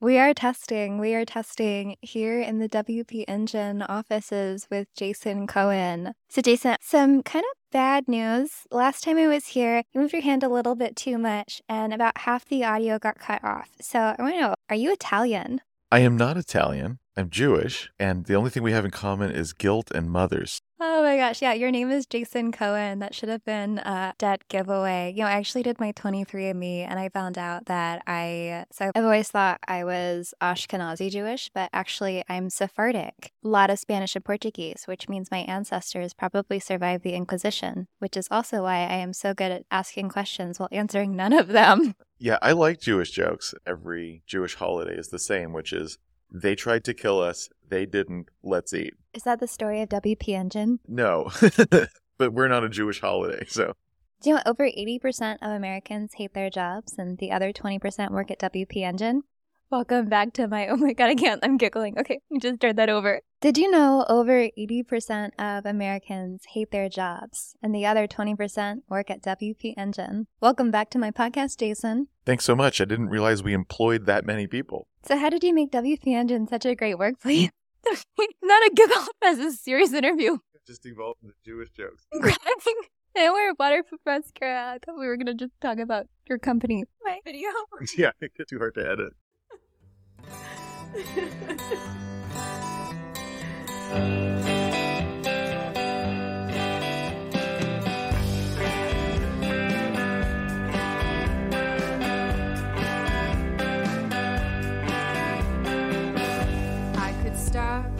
We are testing. We are testing here in the WP Engine offices with Jason Cohen. So, Jason, some kind of bad news. Last time I was here, you moved your hand a little bit too much, and about half the audio got cut off. So, I want to know are you Italian? I am not Italian. I'm Jewish, and the only thing we have in common is guilt and mothers. Oh my gosh, yeah, your name is Jason Cohen. That should have been a dead giveaway. You know, I actually did my 23andMe and I found out that I, so I've always thought I was Ashkenazi Jewish, but actually I'm Sephardic. A lot of Spanish and Portuguese, which means my ancestors probably survived the Inquisition, which is also why I am so good at asking questions while answering none of them. Yeah, I like Jewish jokes. Every Jewish holiday is the same, which is they tried to kill us. They didn't. Let's eat. Is that the story of WP Engine? No, but we're not a Jewish holiday, so. Do you know over 80% of Americans hate their jobs and the other 20% work at WP Engine? Welcome back to my, oh my God, I can't, I'm giggling. Okay, you just turn that over. Did you know over 80% of Americans hate their jobs and the other 20% work at WP Engine? Welcome back to my podcast, Jason. Thanks so much. I didn't realize we employed that many people. So, how did you make WP Engine such a great workplace? Not a giggle as a serious interview. Just evolved into Jewish jokes. Grabbing and wear waterproof mascara. I thought we were gonna just talk about your company. My video. yeah, it gets too hard to edit. I could stop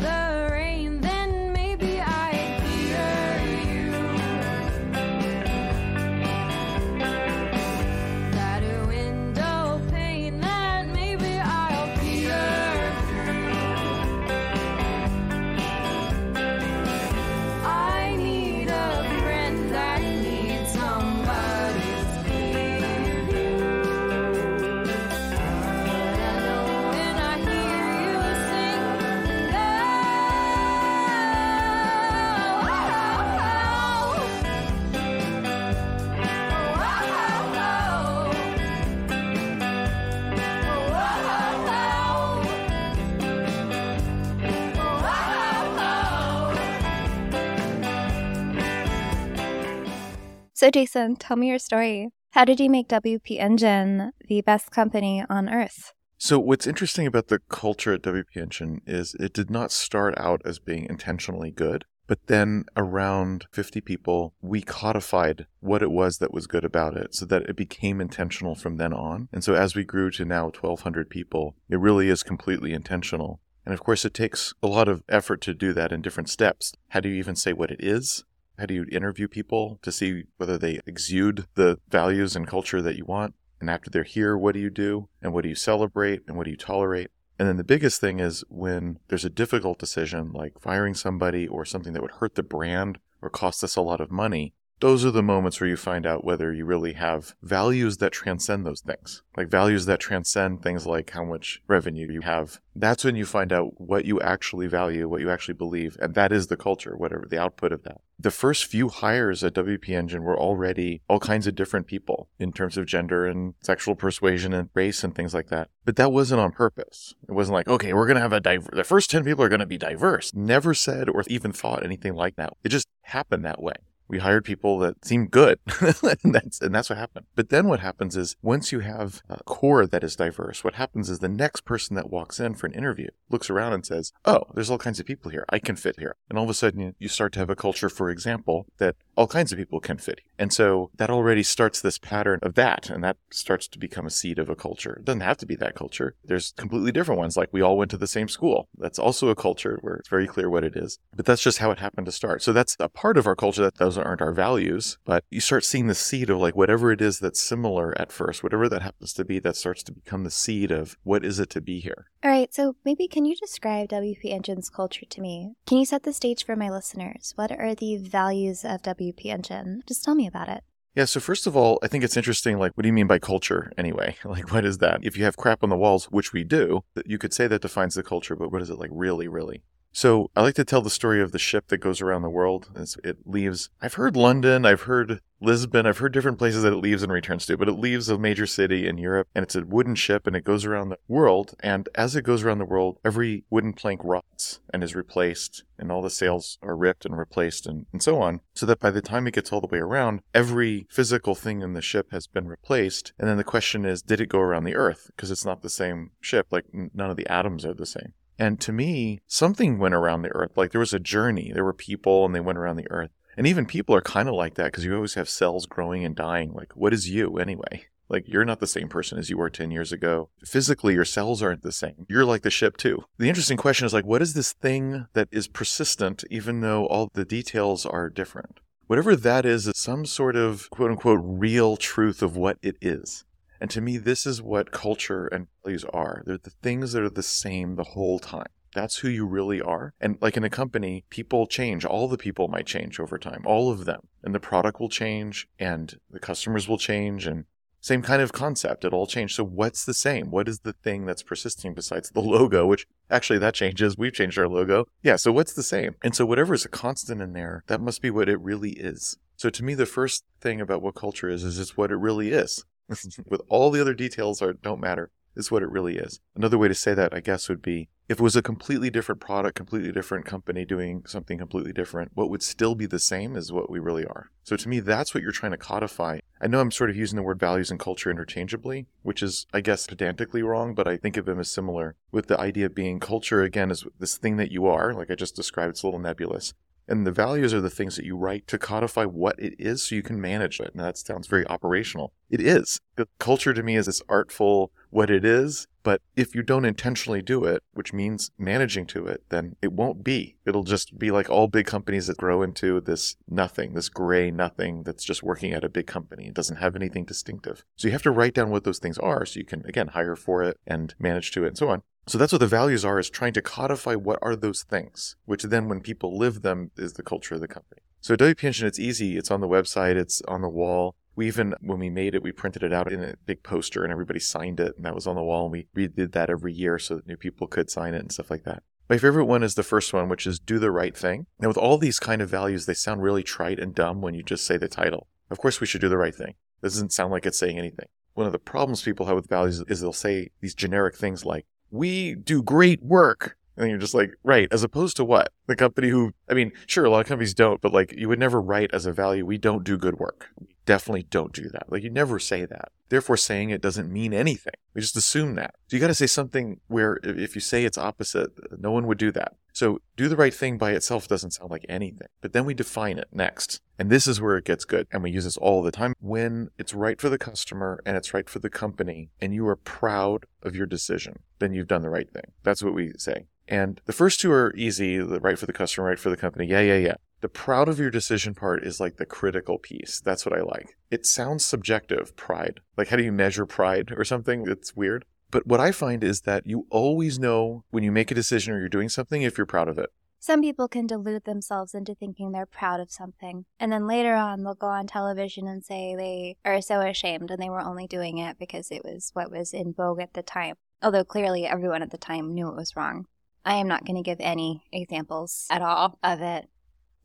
So, Jason, tell me your story. How did you make WP Engine the best company on earth? So, what's interesting about the culture at WP Engine is it did not start out as being intentionally good, but then around 50 people, we codified what it was that was good about it so that it became intentional from then on. And so, as we grew to now 1,200 people, it really is completely intentional. And of course, it takes a lot of effort to do that in different steps. How do you even say what it is? How do you interview people to see whether they exude the values and culture that you want? And after they're here, what do you do? And what do you celebrate? And what do you tolerate? And then the biggest thing is when there's a difficult decision like firing somebody or something that would hurt the brand or cost us a lot of money. Those are the moments where you find out whether you really have values that transcend those things, like values that transcend things like how much revenue you have. That's when you find out what you actually value, what you actually believe, and that is the culture, whatever the output of that. The first few hires at WP Engine were already all kinds of different people in terms of gender and sexual persuasion and race and things like that. But that wasn't on purpose. It wasn't like, okay, we're going to have a diver- the first 10 people are going to be diverse. Never said or even thought anything like that. It just happened that way. We hired people that seemed good, and that's and that's what happened. But then what happens is once you have a core that is diverse, what happens is the next person that walks in for an interview looks around and says, "Oh, there's all kinds of people here. I can fit here." And all of a sudden, you- you start to have a culture, for example, that all kinds of people can fit. And so that already starts this pattern of that, and that starts to become a seed of a culture. It doesn't have to be that culture. There's completely different ones, like we all went to the same school. That's also a culture where it's very clear what it is. But that's just how it happened to start. So that's a part of our culture that those aren't our values, but you start seeing the seed of like whatever it is that's similar at first, whatever that happens to be, that starts to become the seed of what is it to be here. All right, so maybe can you describe WP Engine's culture to me? Can you set the stage for my listeners? What are the values of WP Engine? Just tell me about it. Yeah, so first of all, I think it's interesting. Like, what do you mean by culture anyway? Like, what is that? If you have crap on the walls, which we do, you could say that defines the culture, but what is it like really, really? So I like to tell the story of the ship that goes around the world. It leaves, I've heard London, I've heard Lisbon, I've heard different places that it leaves and returns to, but it leaves a major city in Europe and it's a wooden ship and it goes around the world. And as it goes around the world, every wooden plank rots and is replaced and all the sails are ripped and replaced and, and so on. So that by the time it gets all the way around, every physical thing in the ship has been replaced. And then the question is, did it go around the earth? Because it's not the same ship. Like none of the atoms are the same. And to me, something went around the earth. Like there was a journey. There were people and they went around the earth. And even people are kind of like that because you always have cells growing and dying. Like, what is you anyway? Like, you're not the same person as you were 10 years ago. Physically, your cells aren't the same. You're like the ship, too. The interesting question is, like, what is this thing that is persistent even though all the details are different? Whatever that is, is some sort of quote unquote real truth of what it is. And to me, this is what culture and values are. They're the things that are the same the whole time. That's who you really are. And like in a company, people change. All the people might change over time, all of them. And the product will change and the customers will change and same kind of concept. It'll all change. So what's the same? What is the thing that's persisting besides the logo, which actually that changes. We've changed our logo. Yeah. So what's the same? And so whatever is a constant in there, that must be what it really is. So to me, the first thing about what culture is, is it's what it really is. With all the other details are don't matter. is what it really is. Another way to say that, I guess, would be if it was a completely different product, completely different company doing something completely different, what would still be the same is what we really are. So to me, that's what you're trying to codify. I know I'm sort of using the word values and culture interchangeably, which is, I guess, pedantically wrong, but I think of them as similar with the idea of being culture, again, is this thing that you are, like I just described, it's a little nebulous. And the values are the things that you write to codify what it is so you can manage it. And that sounds very operational. It is. The culture to me is this artful what it is. But if you don't intentionally do it, which means managing to it, then it won't be. It'll just be like all big companies that grow into this nothing, this gray nothing that's just working at a big company. It doesn't have anything distinctive. So you have to write down what those things are so you can, again, hire for it and manage to it and so on. So that's what the values are is trying to codify what are those things, which then when people live them is the culture of the company. So at WP Engine, it's easy. It's on the website. It's on the wall. We even, when we made it, we printed it out in a big poster and everybody signed it and that was on the wall. And we redid that every year so that new people could sign it and stuff like that. My favorite one is the first one, which is do the right thing. Now, with all these kind of values, they sound really trite and dumb when you just say the title. Of course, we should do the right thing. This doesn't sound like it's saying anything. One of the problems people have with values is they'll say these generic things like, we do great work. And you're just like, right, as opposed to what? The company who, I mean, sure, a lot of companies don't, but like you would never write as a value, we don't do good work. We definitely don't do that. Like you never say that. Therefore, saying it doesn't mean anything. We just assume that. So you got to say something where if you say it's opposite, no one would do that. So do the right thing by itself doesn't sound like anything. But then we define it next. And this is where it gets good. And we use this all the time when it's right for the customer and it's right for the company and you are proud of your decision, then you've done the right thing. That's what we say. And the first two are easy, the right for the customer, right for the company. Yeah, yeah, yeah. The proud of your decision part is like the critical piece. That's what I like. It sounds subjective, pride. Like, how do you measure pride or something? It's weird. But what I find is that you always know when you make a decision or you're doing something if you're proud of it. Some people can delude themselves into thinking they're proud of something. And then later on, they'll go on television and say they are so ashamed and they were only doing it because it was what was in vogue at the time. Although clearly everyone at the time knew it was wrong. I am not going to give any examples at all of it.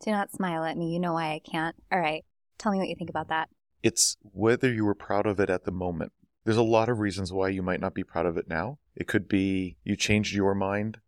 Do not smile at me. You know why I can't. All right. Tell me what you think about that. It's whether you were proud of it at the moment. There's a lot of reasons why you might not be proud of it now. It could be you changed your mind.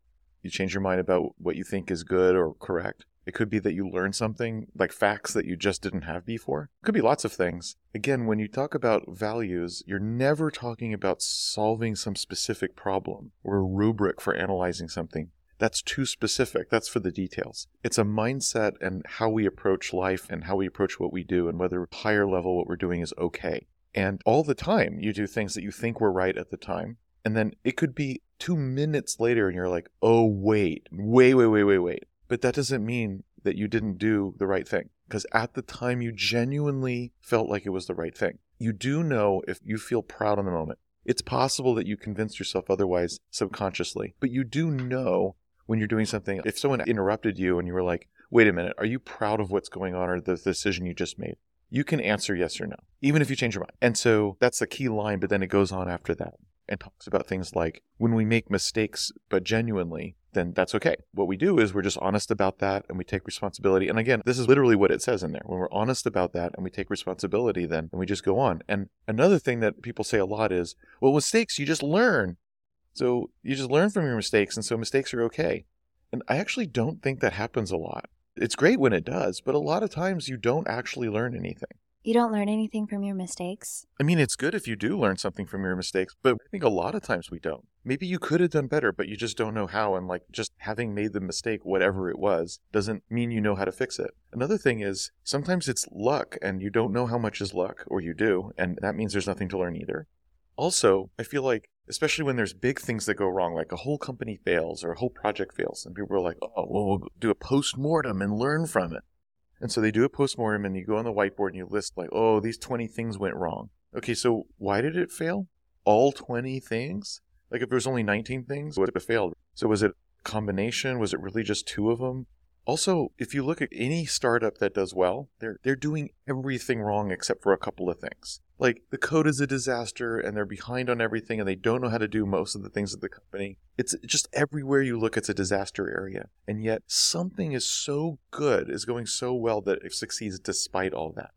You changed your mind about what you think is good or correct. It could be that you learned something, like facts that you just didn't have before. It could be lots of things. Again, when you talk about values, you're never talking about solving some specific problem or a rubric for analyzing something. That's too specific. That's for the details. It's a mindset and how we approach life and how we approach what we do and whether higher level what we're doing is okay. And all the time, you do things that you think were right at the time. And then it could be two minutes later and you're like, oh, wait, wait, wait, wait, wait, wait. But that doesn't mean that you didn't do the right thing. Because at the time, you genuinely felt like it was the right thing. You do know if you feel proud in the moment. It's possible that you convinced yourself otherwise subconsciously, but you do know when you're doing something. If someone interrupted you and you were like, wait a minute, are you proud of what's going on or the decision you just made? You can answer yes or no, even if you change your mind. And so that's the key line, but then it goes on after that. and talks about things like when we make mistakes, but genuinely, then that's okay. What we do is we're just honest about that and we take responsibility. And again, this is literally what it says in there. When we're honest about that and we take responsibility, then and we just go on. And another thing that people say a lot is, well, mistakes, you just learn. So you just learn from your mistakes, and so mistakes are okay. And I actually don't think that happens a lot. It's great when it does, but a lot of times you don't actually learn anything. You don't learn anything from your mistakes. I mean, it's good if you do learn something from your mistakes, but I think a lot of times we don't. Maybe you could have done better, but you just don't know how. And like just having made the mistake, whatever it was, doesn't mean you know how to fix it. Another thing is sometimes it's luck and you don't know how much is luck, or you do, and that means there's nothing to learn either. Also, I feel like, especially when there's big things that go wrong, like a whole company fails or a whole project fails, and people are like, oh, well, we'll do a post mortem and learn from it. And so they do a post mortem and you go on the whiteboard and you list, like, oh, these 20 things went wrong. Okay, so why did it fail? All 20 things? Like, if there was only 19 things, would it have failed? So was it a combination? Was it really just two of them? Also, if you look at any startup that does well, they're they're doing everything wrong except for a couple of things. Like the code is a disaster and they're behind on everything and they don't know how to do most of the things of the company. It's just everywhere you look it's a disaster area. And yet something is so good, is going so well that it succeeds despite all that.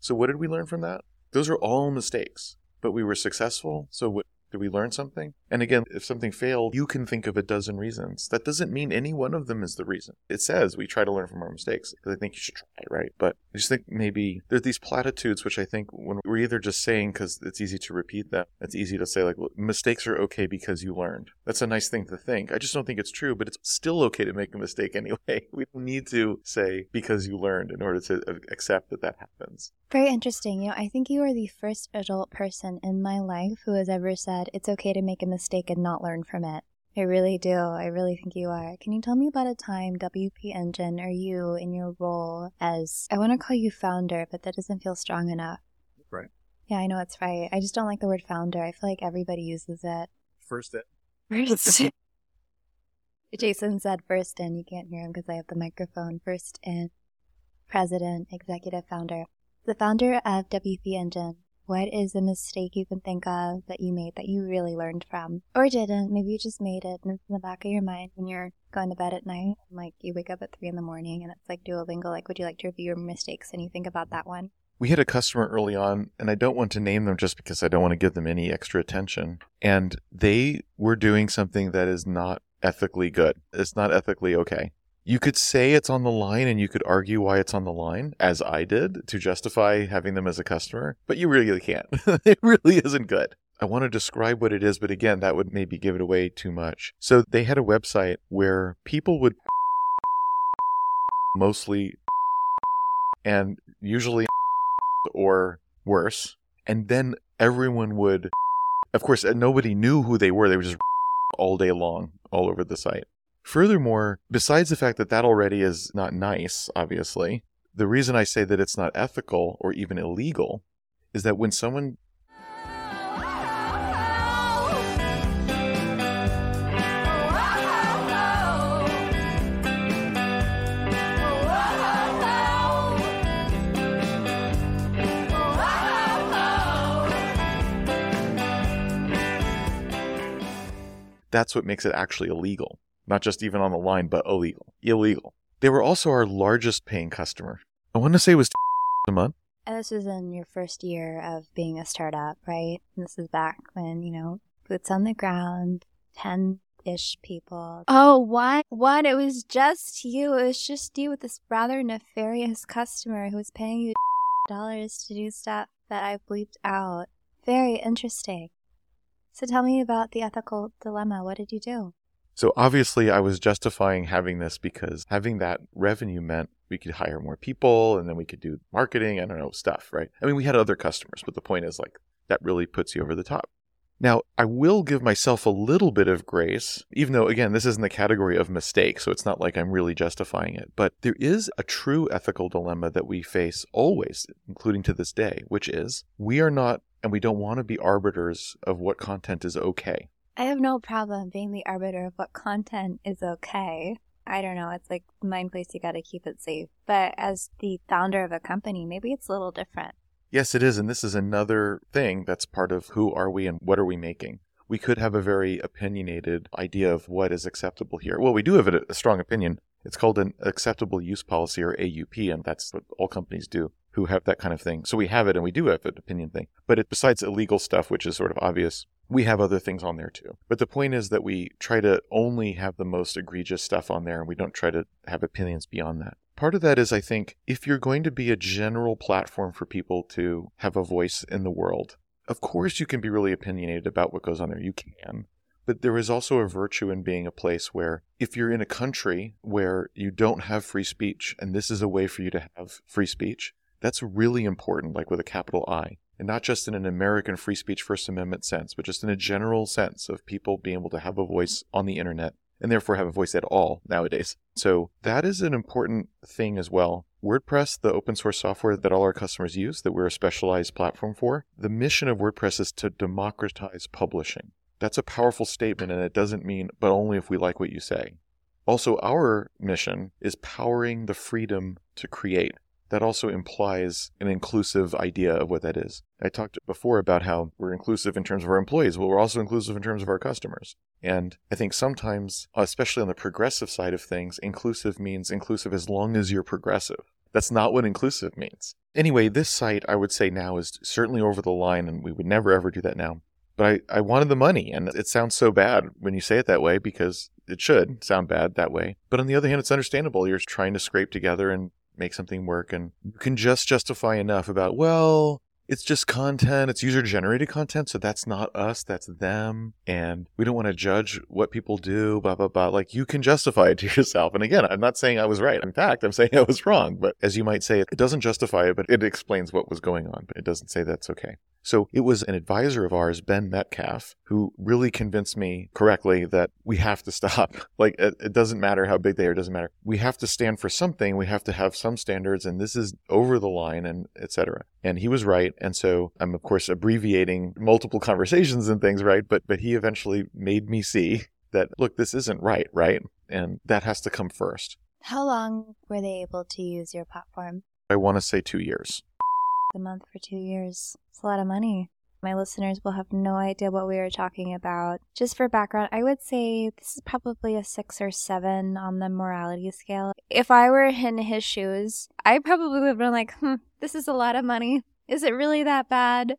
So what did we learn from that? Those are all mistakes, but we were successful. So what did we learn something? And again, if something failed, you can think of a dozen reasons. That doesn't mean any one of them is the reason. It says we try to learn from our mistakes because I think you should try, right? But I just think maybe there's these platitudes, which I think when we're either just saying because it's easy to repeat them, it's easy to say like mistakes are okay because you learned. That's a nice thing to think. I just don't think it's true, but it's still okay to make a mistake anyway. We don't need to say because you learned in order to uh, accept that that happens. Very interesting. You know, I think you are the first adult person in my life who has ever said it's okay to make a mistake and not learn from it. I really do. I really think you are. Can you tell me about a time WP Engine or you in your role as, I want to call you founder, but that doesn't feel strong enough. Right. Yeah, I know it's right. I just don't like the word founder. I feel like everybody uses it. First, it First. Jason said first in. You can't hear him because I have the microphone. First in. President, executive founder. The founder of WP Engine. What is a mistake you can think of that you made that you really learned from? Or didn't? Maybe you just made it and it's in the back of your mind when you're going to bed at night. And like you wake up at three in the morning and it's like Duolingo, like, would you like to review your mistakes? And you think about that one. we had a customer early on, and I don't want to name them just because I don't want to give them any extra attention. And they were doing something that is not ethically good. It's not ethically okay. You could say it's on the line and you could argue why it's on the line, as I did, to justify having them as a customer, but you really can't. it really isn't good. I want to describe what it is, but again, that would maybe give it away too much. So they had a website where people would mostly and usually or worse. And then everyone would, of course, nobody knew who they were. They were just all day long, all over the site. Furthermore, besides the fact that that already is not nice, obviously, the reason I say that it's not ethical or even illegal is that when someone that's what makes it actually illegal. Not just even on the line, but illegal. Illegal. They were also our largest paying customer. I want to say it was a month. And this was in your first year of being a startup, right? And this is back when, you know, boots on the ground, 10 ish people. Oh, what? What? It was just you. It was just you with this rather nefarious customer who was paying you dollars to do stuff that I bleeped out. Very interesting. So tell me about the ethical dilemma. What did you do? So obviously, I was justifying having this because having that revenue meant we could hire more people and then we could do marketing, I don't know, stuff, right? I mean, we had other customers, but the point is like that really puts you over the top. Now, I will give myself a little bit of grace, even though, again, this is in the category of mistake, so it's not like I'm really justifying it. But there is a true ethical dilemma that we face always, including to this day, which is we are not and we don't want to be arbiters of what content is okay. I have no problem being the arbiter of what content is okay. I don't know. It's like mind place, you got to keep it safe. But as the founder of a company, maybe it's a little different. Yes, it is. And this is another thing that's part of who are we and what are we making. we could have a very opinionated idea of what is acceptable here. Well, we do have a, a strong opinion. It's called an acceptable use policy or AUP, and that's what all companies do who have that kind of thing. So we have it and we do have an opinion thing. But it, besides illegal stuff, which is sort of obvious, we have other things on there too. But the point is that we try to only have the most egregious stuff on there and we don't try to have opinions beyond that. Part of that is, I think, if you're going to be a general platform for people to have a voice in the world, of course you can be really opinionated about what goes on there. You can. But there is also a virtue in being a place where, if you're in a country where you don't have free speech, and this is a way for you to have free speech, that's really important, like with a capital I. And not just in an American free speech First Amendment sense, but just in a general sense of people being able to have a voice on the internet and therefore have a voice at all nowadays. So that is an important thing as well. WordPress, the open source software that all our customers use, that we're a specialized platform for, the mission of WordPress is to democratize publishing. That's a powerful statement, and it doesn't mean, but only if we like what you say. Also, our mission is powering the freedom to create. That also implies an inclusive idea of what that is. I talked before about how we're inclusive in terms of our employees. Well, we're also inclusive in terms of our customers. And I think sometimes, especially on the progressive side of things, inclusive means inclusive as long as you're progressive. That's not what inclusive means. Anyway, this site I would say now is certainly over the line, and we would never ever do that now. But I, I wanted the money, and it sounds so bad when you say it that way because it should sound bad that way. But on the other hand, it's understandable. You're trying to scrape together and make something work, and you can just justify enough about, well, it's just content, it's user generated content, so that's not us, that's them. And we don't want to judge what people do, blah, blah, blah. Like you can justify it to yourself. And again, I'm not saying I was right. In fact, I'm saying I was wrong. But as you might say, it doesn't justify it, but it explains what was going on. But it doesn't say that's okay. So it was an advisor of ours, Ben Metcalf, who really convinced me correctly that we have to stop. Like it, it doesn't matter how big they are, it doesn't matter. We have to stand for something. We have to have some standards, and this is over the line, and etc. And he was right. And so I'm of course abbreviating multiple conversations and things, right? But but he eventually made me see that look, this isn't right, right? And that has to come first. How long were they able to use your platform? I want to say two years. A month for two years. It's a lot of money. My listeners will have no idea what we are talking about. Just for background, I would say this is probably a six or seven on the morality scale. If I were in his shoes, I probably would have been like, hmm, this is a lot of money. Is it really that bad?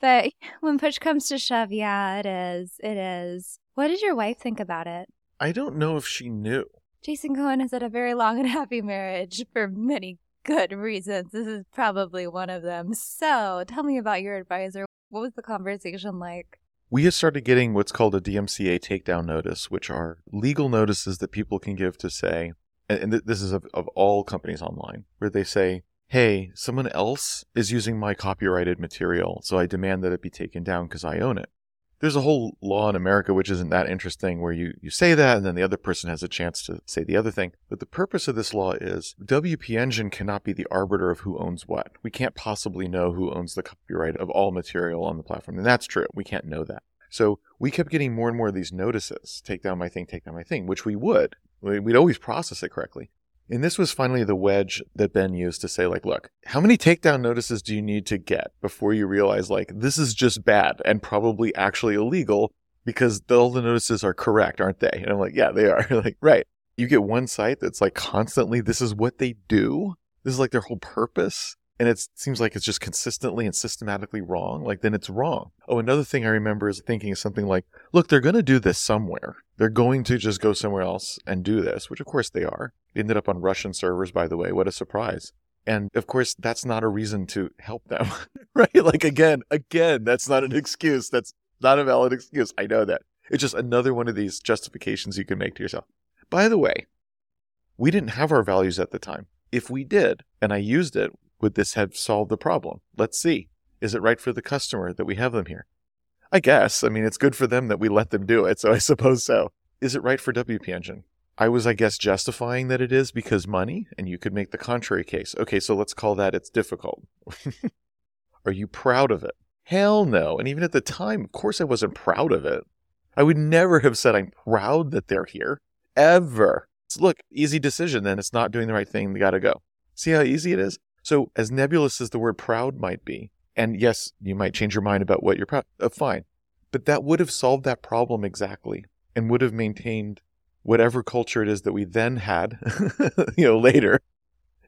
But when push comes to shove, yeah, it is. It is. What did your wife think about it? I don't know if she knew. Jason Cohen has had a very long and happy marriage for many good reasons. This is probably one of them. So tell me about your advisor. What was the conversation like? We have started getting what's called a DMCA takedown notice, which are legal notices that people can give to say, and, this is of, of all companies online, where they say, hey, someone else is using my copyrighted material, so I demand that it be taken down because I own it. There's a whole law in America which isn't that interesting where you, you say that and then the other person has a chance to say the other thing. But the purpose of this law is WP Engine cannot be the arbiter of who owns what. We can't possibly know who owns the copyright of all material on the platform. And that's true. We can't know that. So we kept getting more and more of these notices take down my thing, take down my thing, which we would. We- We'd always process it correctly. And this was finally the wedge that Ben used to say, like, look, how many takedown notices do you need to get before you realize, like, this is just bad and probably actually illegal because all the notices are correct, aren't they? And I'm like, yeah, they are. like, right. You get one site that's like constantly, this is what they do. This is like their whole purpose. And it seems like it's just consistently and systematically wrong. Like, then it's wrong. Oh, another thing I remember is thinking something like, look, they're going to do this somewhere. They're going to just go somewhere else and do this, which of course they are. Ended up on Russian servers, by the way. What a surprise. And of course, that's not a reason to help them, right? Like, again, again, that's not an excuse. That's not a valid excuse. I know that. It's just another one of these justifications you can make to yourself. By the way, we didn't have our values at the time. If we did, and I used it, would this have solved the problem? Let's see. Is it right for the customer that we have them here? I guess. I mean, it's good for them that we let them do it, so I suppose so. Is it right for WP Engine? I was, I guess, justifying that it is because money, and you could make the contrary case. Okay, so let's call that it's difficult. Are you proud of it? Hell no. And even at the time, of course, I wasn't proud of it. I would never have said I'm proud that they're here. Ever. It's, look, easy decision, then it's not doing the right thing. They gotta go. See how easy it is? So, as nebulous as the word proud might be, and yes, you might change your mind about what you're proud of, fine. But that would have solved that problem exactly and would have maintained whatever culture it is that we then had, you know, later.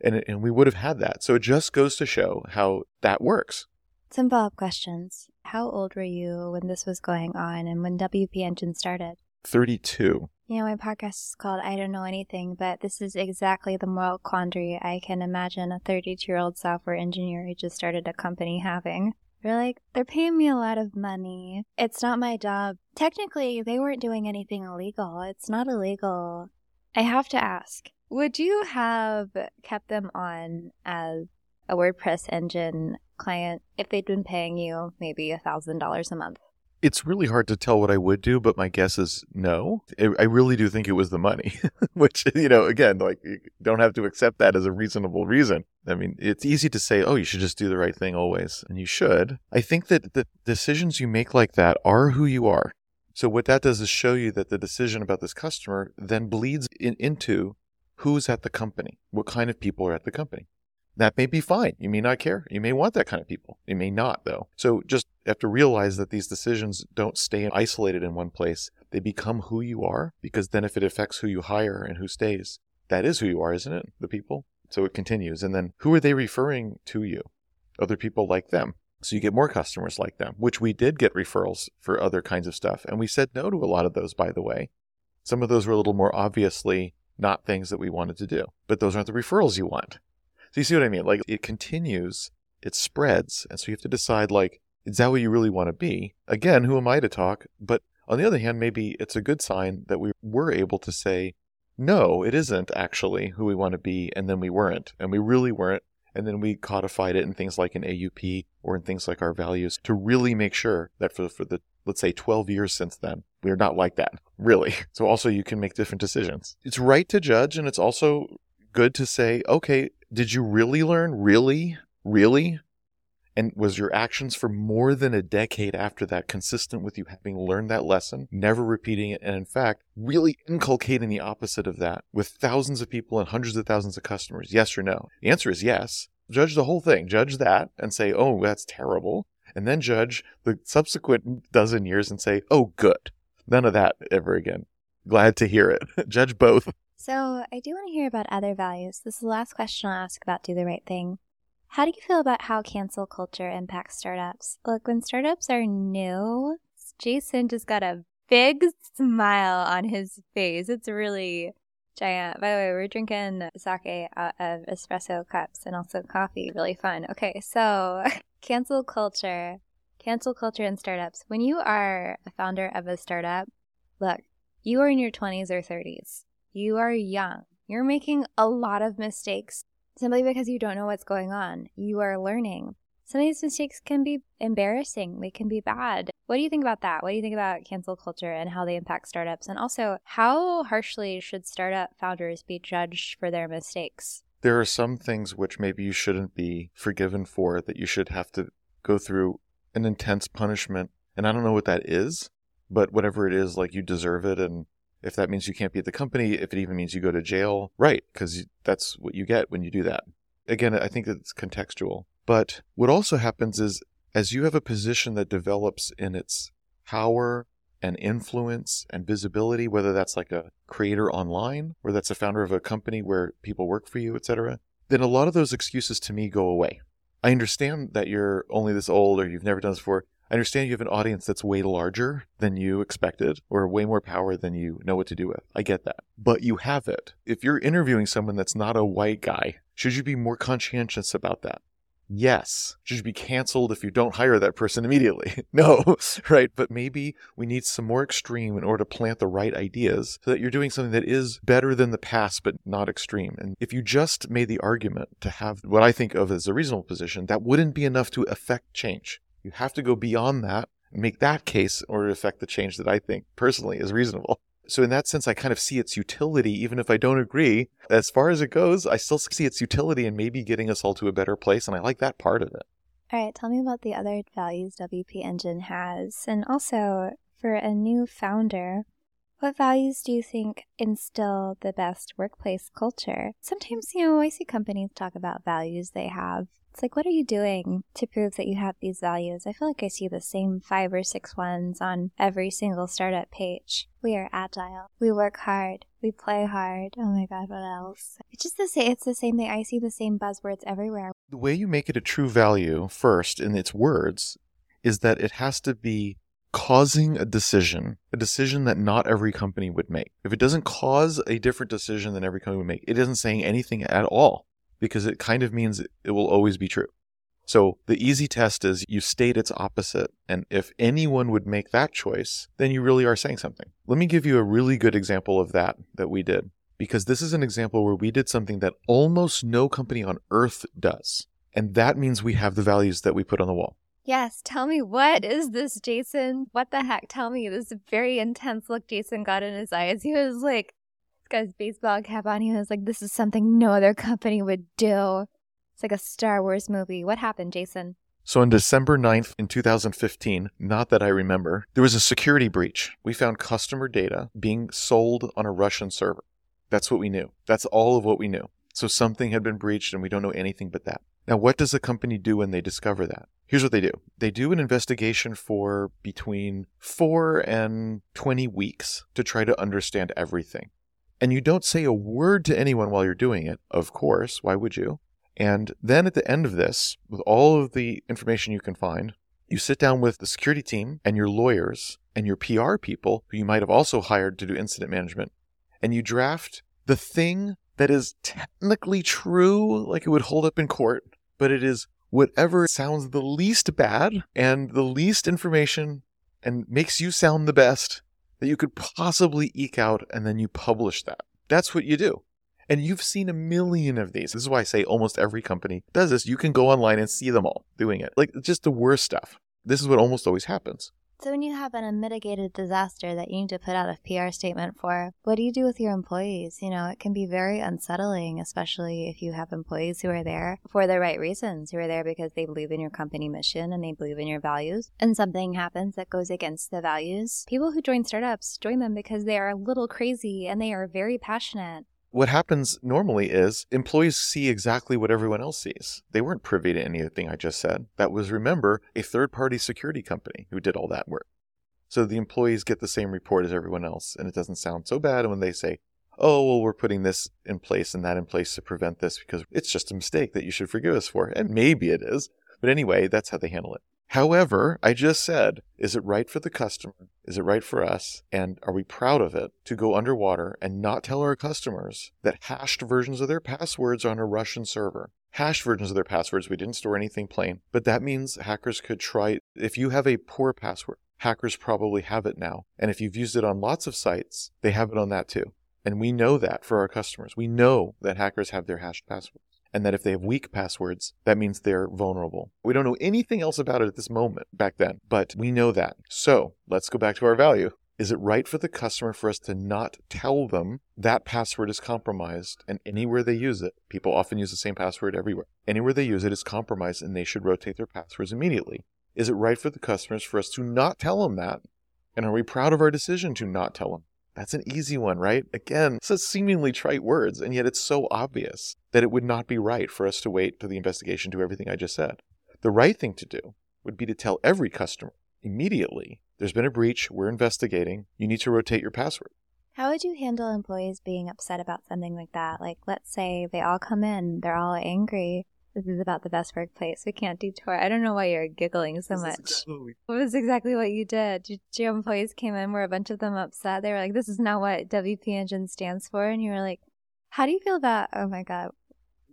And, and we would have had that. So it just goes to show how that works. Some follow up questions. How old were you when this was going on and when WP Engine started? 32. You know, my podcast is called I Don't Know Anything, but this is exactly the moral quandary I can imagine a 32 year old software engineer who just started a company having. They're like, they're paying me a lot of money. It's not my job. Technically, they weren't doing anything illegal. It's not illegal. I have to ask would you have kept them on as a WordPress engine client if they'd been paying you maybe a $1,000 a month? It's really hard to tell what I would do, but my guess is no. I really do think it was the money, which, you know, again, like you don't have to accept that as a reasonable reason. I mean, it's easy to say, oh, you should just do the right thing always, and you should. I think that the decisions you make like that are who you are. So what that does is show you that the decision about this customer then bleeds in, into who's at the company, what kind of people are at the company. That may be fine. You may not care. You may want that kind of people. You may not, though. So just have to realize that these decisions don't stay isolated in one place. They become who you are because then if it affects who you hire and who stays, that is who you are, isn't it? The people. So it continues. And then who are they referring to you? Other people like them. So you get more customers like them, which we did get referrals for other kinds of stuff. And we said no to a lot of those, by the way. Some of those were a little more obviously not things that we wanted to do, but those aren't the referrals you want. So you see what I mean? Like it continues, it spreads. And so you have to decide, like, is that what you really want to be? Again, who am I to talk? But on the other hand, maybe it's a good sign that we were able to say, no, it isn't actually who we want to be. And then we weren't. And we really weren't. And then we codified it in things like an AUP or in things like our values to really make sure that for, for the, let's say, 12 years since then, we're not like that, really. So also you can make different decisions. It's right to judge and it's also good to say, okay, did you really learn? Really? Really? And was your actions for more than a decade after that consistent with you having learned that lesson, never repeating it, and in fact, really inculcating the opposite of that with thousands of people and hundreds of thousands of customers? Yes or no? The answer is yes. Judge the whole thing. Judge that and say, oh, that's terrible. And then judge the subsequent dozen years and say, oh, good. None of that ever again. Glad to hear it. judge both. So, I do want to hear about other values. This is the last question I'll ask about Do the Right Thing. How do you feel about how cancel culture impacts startups? Look, when startups are new, Jason just got a big smile on his face. It's really giant. By the way, we're drinking sake out of espresso cups and also coffee. Really fun. Okay, so cancel culture. Cancel culture in startups. When you are a founder of a startup, look, you are in your 20s or 30s. You are young. You're making a lot of mistakes simply because you don't know what's going on. You are learning. Some of these mistakes can be embarrassing, they can be bad. What do you think about that? What do you think about cancel culture and how they impact startups? And also, how harshly should startup founders be judged for their mistakes? There are some things which maybe you shouldn't be forgiven for, that you should have to go through an intense punishment. And I don't know what that is, but whatever it is, like you deserve it. And if that means you can't be at the company, if it even means you go to jail, right? Because that's what you get when you do that. Again, I think it's contextual. But what also happens is as you have a position that develops in its power and influence and visibility, whether that's like a creator online or that's a founder of a company where people work for you, etc., then a lot of those excuses to me go away. I understand that you're only this old or you've never done this before. I understand you have an audience that's way larger than you expected or way more power than you know what to do with. I get that. But you have it. If you're interviewing someone that's not a white guy, should you be more conscientious about that? Yes. Should you be canceled if you don't hire that person immediately? no, right? But maybe we need some more extreme in order to plant the right ideas so that you're doing something that is better than the past, but not extreme. And if you just made the argument to have what I think of as a reasonable position, that wouldn't be enough to affect change. You have to go beyond that and make that case in order to affect the change that I think personally is reasonable. So in that sense, I kind of see its utility, even if I don't agree. As far as it goes, I still see its utility in maybe getting us all to a better place, and I like that part of it. All right, tell me about the other values WP Engine has. And also, for a new founder, what values do you think instill the best workplace culture? Sometimes, you know, I see companies talk about values they have, It's like, what are you doing to prove that you have these values? I feel like I see the same five or six ones on every single startup page. We are agile. We work hard. We play hard. Oh my God, what else? It's just the same. It's the same thing. I see the same buzzwords everywhere. The way you make it a true value first in its words is that it has to be causing a decision, a decision that not every company would make. If it doesn't cause a different decision than every company would make, it isn't saying anything at all because it kind of means it will always be true. So the easy test is you state its opposite. And if anyone would make that choice, then you really are saying something. Let me give you a really good example of that that we did because this is an example where we did something that almost no company on earth does. And that means we have the values that we put on the wall. Yes, tell me what is this, Jason? What the heck? Tell me this very intense look Jason got in his eyes. He was like, he's got his baseball cap on. He was like, this is something no other company would do. It's like a Star Wars movie. What happened, Jason? So on December 9th in 2015, not that I remember, there was a security breach. We found customer data being sold on a Russian server. That's what we knew. That's all of what we knew. So something had been breached and we don't know anything but that. Now, what does a company do when they discover that? Here's what they do. They do an investigation for between four and 20 weeks to try to understand everything. And you don't say a word to anyone while you're doing it, of course. Why would you? And then at the end of this, with all of the information you can find, you sit down with the security team and your lawyers and your PR people, who you might have also hired to do incident management, and you draft the thing that is technically true, like it would hold up in court, but it is whatever sounds the least bad and the least information and makes you sound the best that you could possibly eke out, and then you publish that. That's what you do. And you've seen a million of these. This is why I say almost every company does this. You can go online and see them all doing it. Like just the worst stuff. This is what almost always happens. So when you have an unmitigated disaster that you need to put out a PR statement for, what do you do with your employees? You know, it can be very unsettling, especially if you have employees who are there for the right reasons, who are there because they believe in your company mission and they believe in your values, and something happens that goes against the values. People who join startups join them because they are a little crazy and they are very passionate. What happens normally is employees see exactly what everyone else sees. They weren't privy to anything I just said. That was, remember, a third party security company who did all that work. So the employees get the same report as everyone else, and it doesn't sound so bad when they say, oh, well, we're putting this in place and that in place to prevent this because it's just a mistake that you should forgive us for. And maybe it is. But anyway, that's how they handle it. However, I just said, is it right for the customer? Is it right for us? And are we proud of it to go underwater and not tell our customers that hashed versions of their passwords are on a Russian server? Hashed versions of their passwords, we didn't store anything plain, but that means hackers could try. If you have a poor password, hackers probably have it now. And if you've used it on lots of sites, they have it on that too. And we know that for our customers. We know that hackers have their hashed passwords and that if they have weak passwords, that means they're vulnerable. We don't know anything else about it at this moment back then, but we know that. So let's go back to our value. Is it right for the customer for us to not tell them that password is compromised and anywhere they use it, people often use the same password everywhere. Anywhere they use it is compromised and they should rotate their passwords immediately. Is it right for the customers for us to not tell them that? And are we proud of our decision to not tell them? That's an easy one, right? Again, such seemingly trite words, and yet it's so obvious that it would not be right for us to wait for the investigation to everything I just said. The right thing to do would be to tell every customer immediately there's been a breach, we're investigating, you need to rotate your password. How would you handle employees being upset about something like that? Like, let's say they all come in, they're all angry. This is about the best workplace. We can't do tour. I don't know why you're giggling so much. What was exactly what you did? Your, your employees came in, were a bunch of them upset. They were like, this is not what WP Engine stands for. And you were like, how do you feel about, oh my God.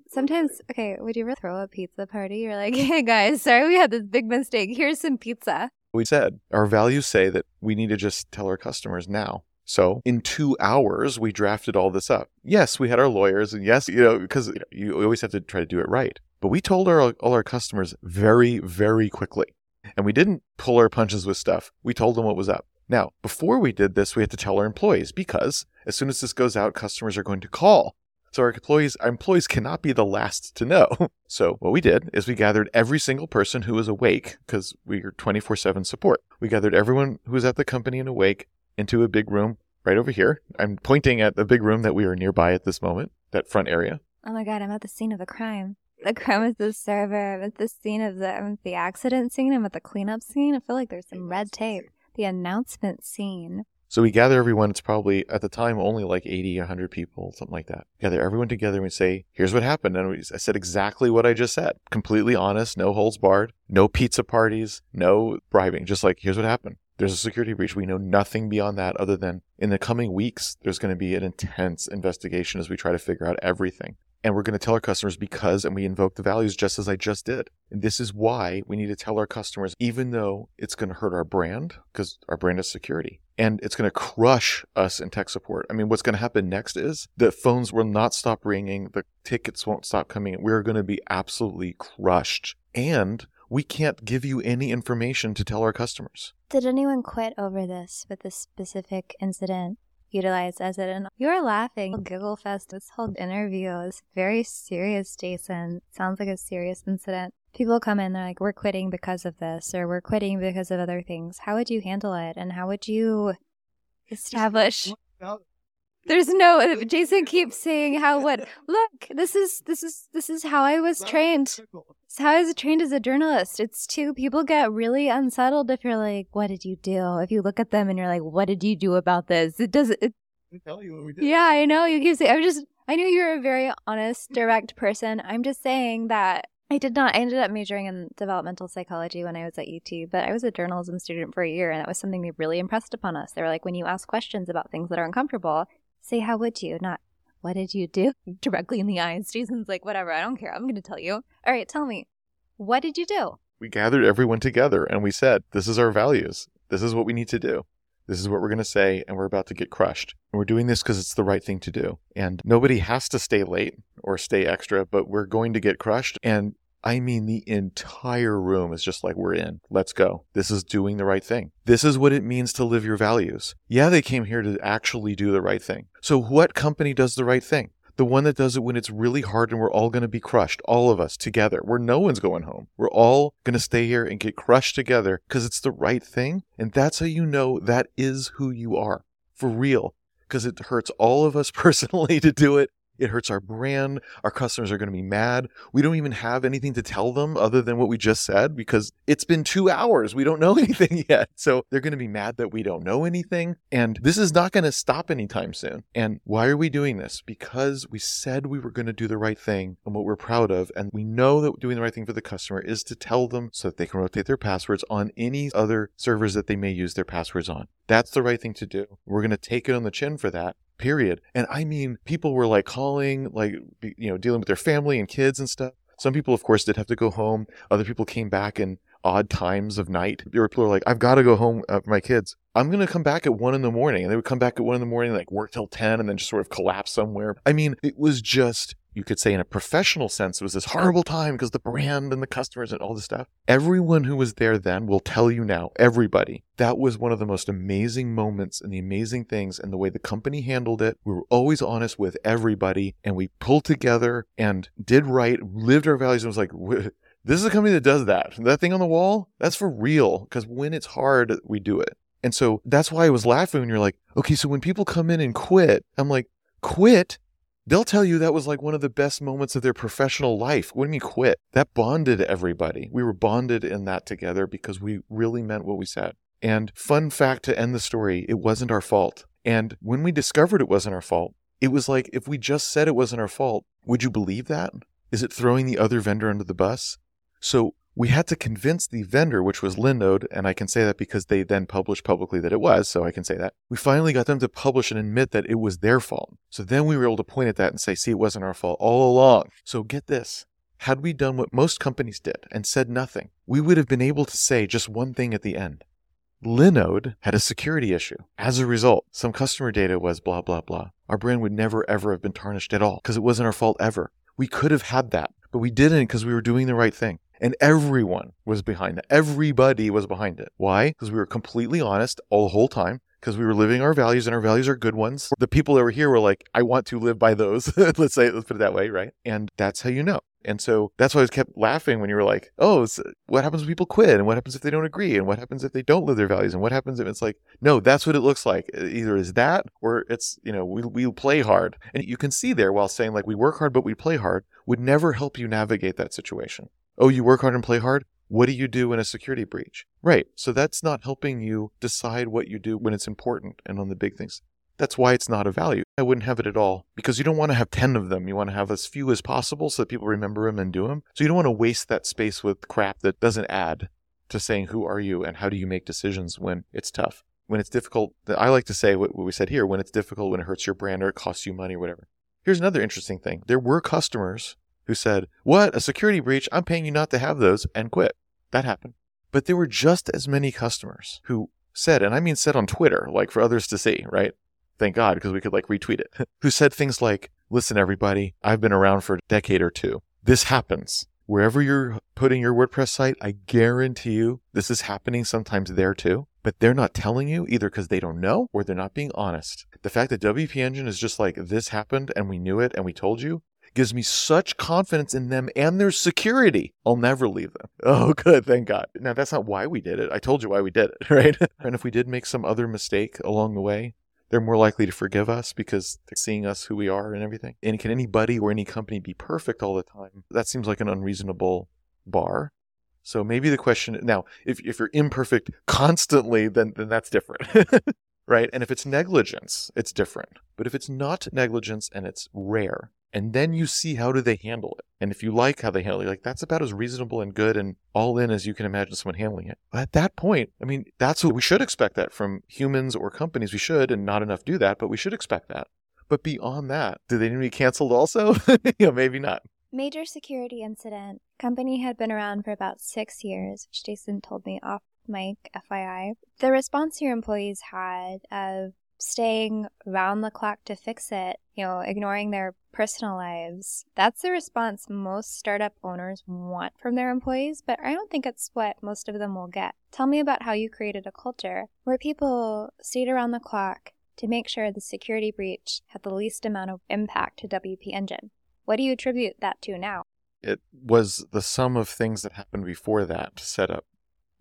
Sometimes, okay, would you ever throw a pizza party? You're like, hey guys, sorry we had this big mistake. Here's some pizza. We said our values say that we need to just tell our customers now. So in two hours, we drafted all this up. Yes, we had our lawyers, and yes, you know, because you, know, you always have to try to do it right. But we told our, all our customers very, very quickly. And we didn't pull our punches with stuff. We told them what was up. Now, before we did this, we had to tell our employees because as soon as this goes out, customers are going to call. So our employees, our employees cannot be the last to know. So what we did is we gathered every single person who was awake because we are 24/7 support. We gathered everyone who was at the company and awake into a big room right over here. I'm pointing at the big room that we are nearby at this moment, that front area. Oh my God, I'm at the scene of a crime. the premises server. I'm at the scene of the, I'm at the accident scene. I'm at the cleanup scene. I feel like there's some red tape. The announcement scene. So we gather everyone. It's probably at the time only like 80, 100 people, something like that. Gather everyone together and we say, here's what happened. And we, I said exactly what I just said. Completely honest, no holds barred, no pizza parties, no bribing. Just like, here's what happened. There's a security breach. We know nothing beyond that other than in the coming weeks, there's going to be an intense investigation as we try to figure out everything. And we're going to tell our customers because, and we invoke the values just as I just did. And this is why we need to tell our customers, even though it's going to hurt our brand, because our brand is security, and it's going to crush us in tech support. I mean, what's going to happen next is the phones will not stop ringing, the tickets won't stop coming. We're going to be absolutely crushed. And we can't give you any information to tell our customers. Did anyone quit over this with this specific incident utilized as it? And you're laughing. Giggle Fest, this whole interview is very serious, Jason. Sounds like a serious incident. People come in, they're like, we're quitting because of this, or we're quitting because of other things. How would you handle it? And how would you establish? There's no. Uh, Jason keeps saying how what? Look, this is this is this is how I was trained. It's how I was trained as a journalist. It's too people get really unsettled if you're like, "What did you do?" If you look at them and you're like, "What did you do about this?" It doesn't. It, We tell you what we did. yeah, I know. You keep saying. I'm just. I knew you were a very honest, direct person. I'm just saying that I did not. I ended up majoring in developmental psychology when I was at UT, but I was a journalism student for a year, and that was something they really impressed upon us. They were like, when you ask questions about things that are uncomfortable, say, "How would you?" Not, "What did you do?" Directly in the eyes. Jason's like, "Whatever. I don't care. I'm going to tell you." All right, tell me, what did you do? We gathered everyone together and we said, this is our values. This is what we need to do. This is what we're going to say, and we're about to get crushed. And we're doing this because it's the right thing to do. And nobody has to stay late or stay extra, but we're going to get crushed. And I mean, the entire room is just like, we're in. Let's go. This is doing the right thing. This is what it means to live your values. Yeah, they came here to actually do the right thing. So, what company does the right thing? The one that does it when it's really hard and we're all going to be crushed, all of us together, where no one's going home. We're all going to stay here and get crushed together because it's the right thing. And that's how you know that is who you are for real. Because it hurts all of us personally to do it. It hurts our brand. Our customers are going to be mad. We don't even have anything to tell them other than what we just said because it's been two hours. We don't know anything yet. So they're going to be mad that we don't know anything. And this is not going to stop anytime soon. And why are we doing this? Because we said we were going to do the right thing and what we're proud of. And we know that doing the right thing for the customer is to tell them so that they can rotate their passwords on any other servers that they may use their passwords on. That's the right thing to do. We're going to take it on the chin for that period. And I mean, people were like calling, like, you know, dealing with their family and kids and stuff. Some people, of course, did have to go home. Other people came back in odd times of night. There were people were like, I've got to go home uh, for my kids. I'm going to come back at one in the morning. And they would come back at one in the morning, like work till 10 and then just sort of collapse somewhere. I mean, it was just, you could say in a professional sense, it was this horrible time because the brand and the customers and all this stuff. Everyone who was there then will tell you now, everybody, that was one of the most amazing moments and the amazing things and the way the company handled it. We were always honest with everybody and we pulled together and did right, lived our values and was like, this is a company that does that. That thing on the wall, that's for real. Because when it's hard, we do it. And so that's why I was laughing when you're like, okay, so when people come in and quit, I'm like, quit? They'll tell you that was like one of the best moments of their professional life. You mean quit? That bonded everybody. We were bonded in that together because we really meant what we said. And fun fact to end the story, it wasn't our fault. And when we discovered it wasn't our fault, it was like if we just said it wasn't our fault, would you believe that? Is it throwing the other vendor under the bus? So we had to convince the vendor, which was Linode, and I can say that because they then published publicly that it was, so I can say that. We finally got them to publish and admit that it was their fault. So then we were able to point at that and say, see, it wasn't our fault all along. So get this. Had we done what most companies did and said nothing, we would have been able to say just one thing at the end. Linode had a security issue. As a result, some customer data was blah, blah, blah. Our brand would never, ever have been tarnished at all because it wasn't our fault ever. We could have had that, but we didn't because we were doing the right thing. And everyone was behind that. Everybody was behind it. Why? Because we were completely honest all the whole time. because we were living our values and our values are good ones. The people that were here were like, I want to live by those. let's say, let's put it that way, right? And that's how you know. And so that's why I was kept laughing when you were like, oh, what happens when people quit? And what happens if they don't agree? And what happens if they don't live their values? And what happens if it's like, no, that's what it looks like. Either is that or it's, you know, we, we play hard. And you can see there while saying like, we work hard, but we play hard would never help you navigate that situation. Oh, you work hard and play hard? What do you do in a security breach? Right. So that's not helping you decide what you do when it's important and on the big things. That's why it's not a value. I wouldn't have it at all because you don't want to have 10 of them. You want to have as few as possible so that people remember them and do them. So you don't want to waste that space with crap that doesn't add to saying who are you and how do you make decisions when it's tough. When it's difficult, I like to say what we said here when it's difficult, when it hurts your brand or it costs you money or whatever. Here's another interesting thing there were customers who said, What? A security breach? I'm paying you not to have those and quit. That happened. But there were just as many customers who said, and I mean said on Twitter, like for others to see, right? Thank God, because we could like retweet it, who said things like, Listen, everybody, I've been around for a decade or two. This happens. Wherever you're putting your WordPress site, I guarantee you this is happening sometimes there too. But they're not telling you either because they don't know or they're not being honest. The fact that WP Engine is just like, this happened and we knew it and we told you gives me such confidence in them and their security. I'll never leave them. Oh, good. Thank God. Now, that's not why we did it. I told you why we did it, right? and if we did make some other mistake along the way, they're more likely to forgive us because they're seeing us who we are and everything. And can anybody or any company be perfect all the time? That seems like an unreasonable bar. So maybe the question now, if, if you're imperfect constantly, then, then that's different. Right? And if it's negligence, it's different. But if it's not negligence and it's rare, and then you see how do they handle it. And if you like how they handle it, like that's about as reasonable and good and all in as you can imagine someone handling it. At that point, I mean, that's what we should expect that from humans or companies. We should, and not enough do that, but we should expect that. But beyond that, do they need to be canceled also? you know, maybe not. Major security incident. Company had been around for about six years, which Jason told me off mic, FYI. The response your employees had of staying round the clock to fix it, you know, ignoring their personal lives. That's the response most startup owners want from their employees, but I don't think it's what most of them will get. Tell me about how you created a culture where people stayed around the clock to make sure the security breach had the least amount of impact to WP Engine. What do you attribute that to now? It was the sum of things that happened before that to set up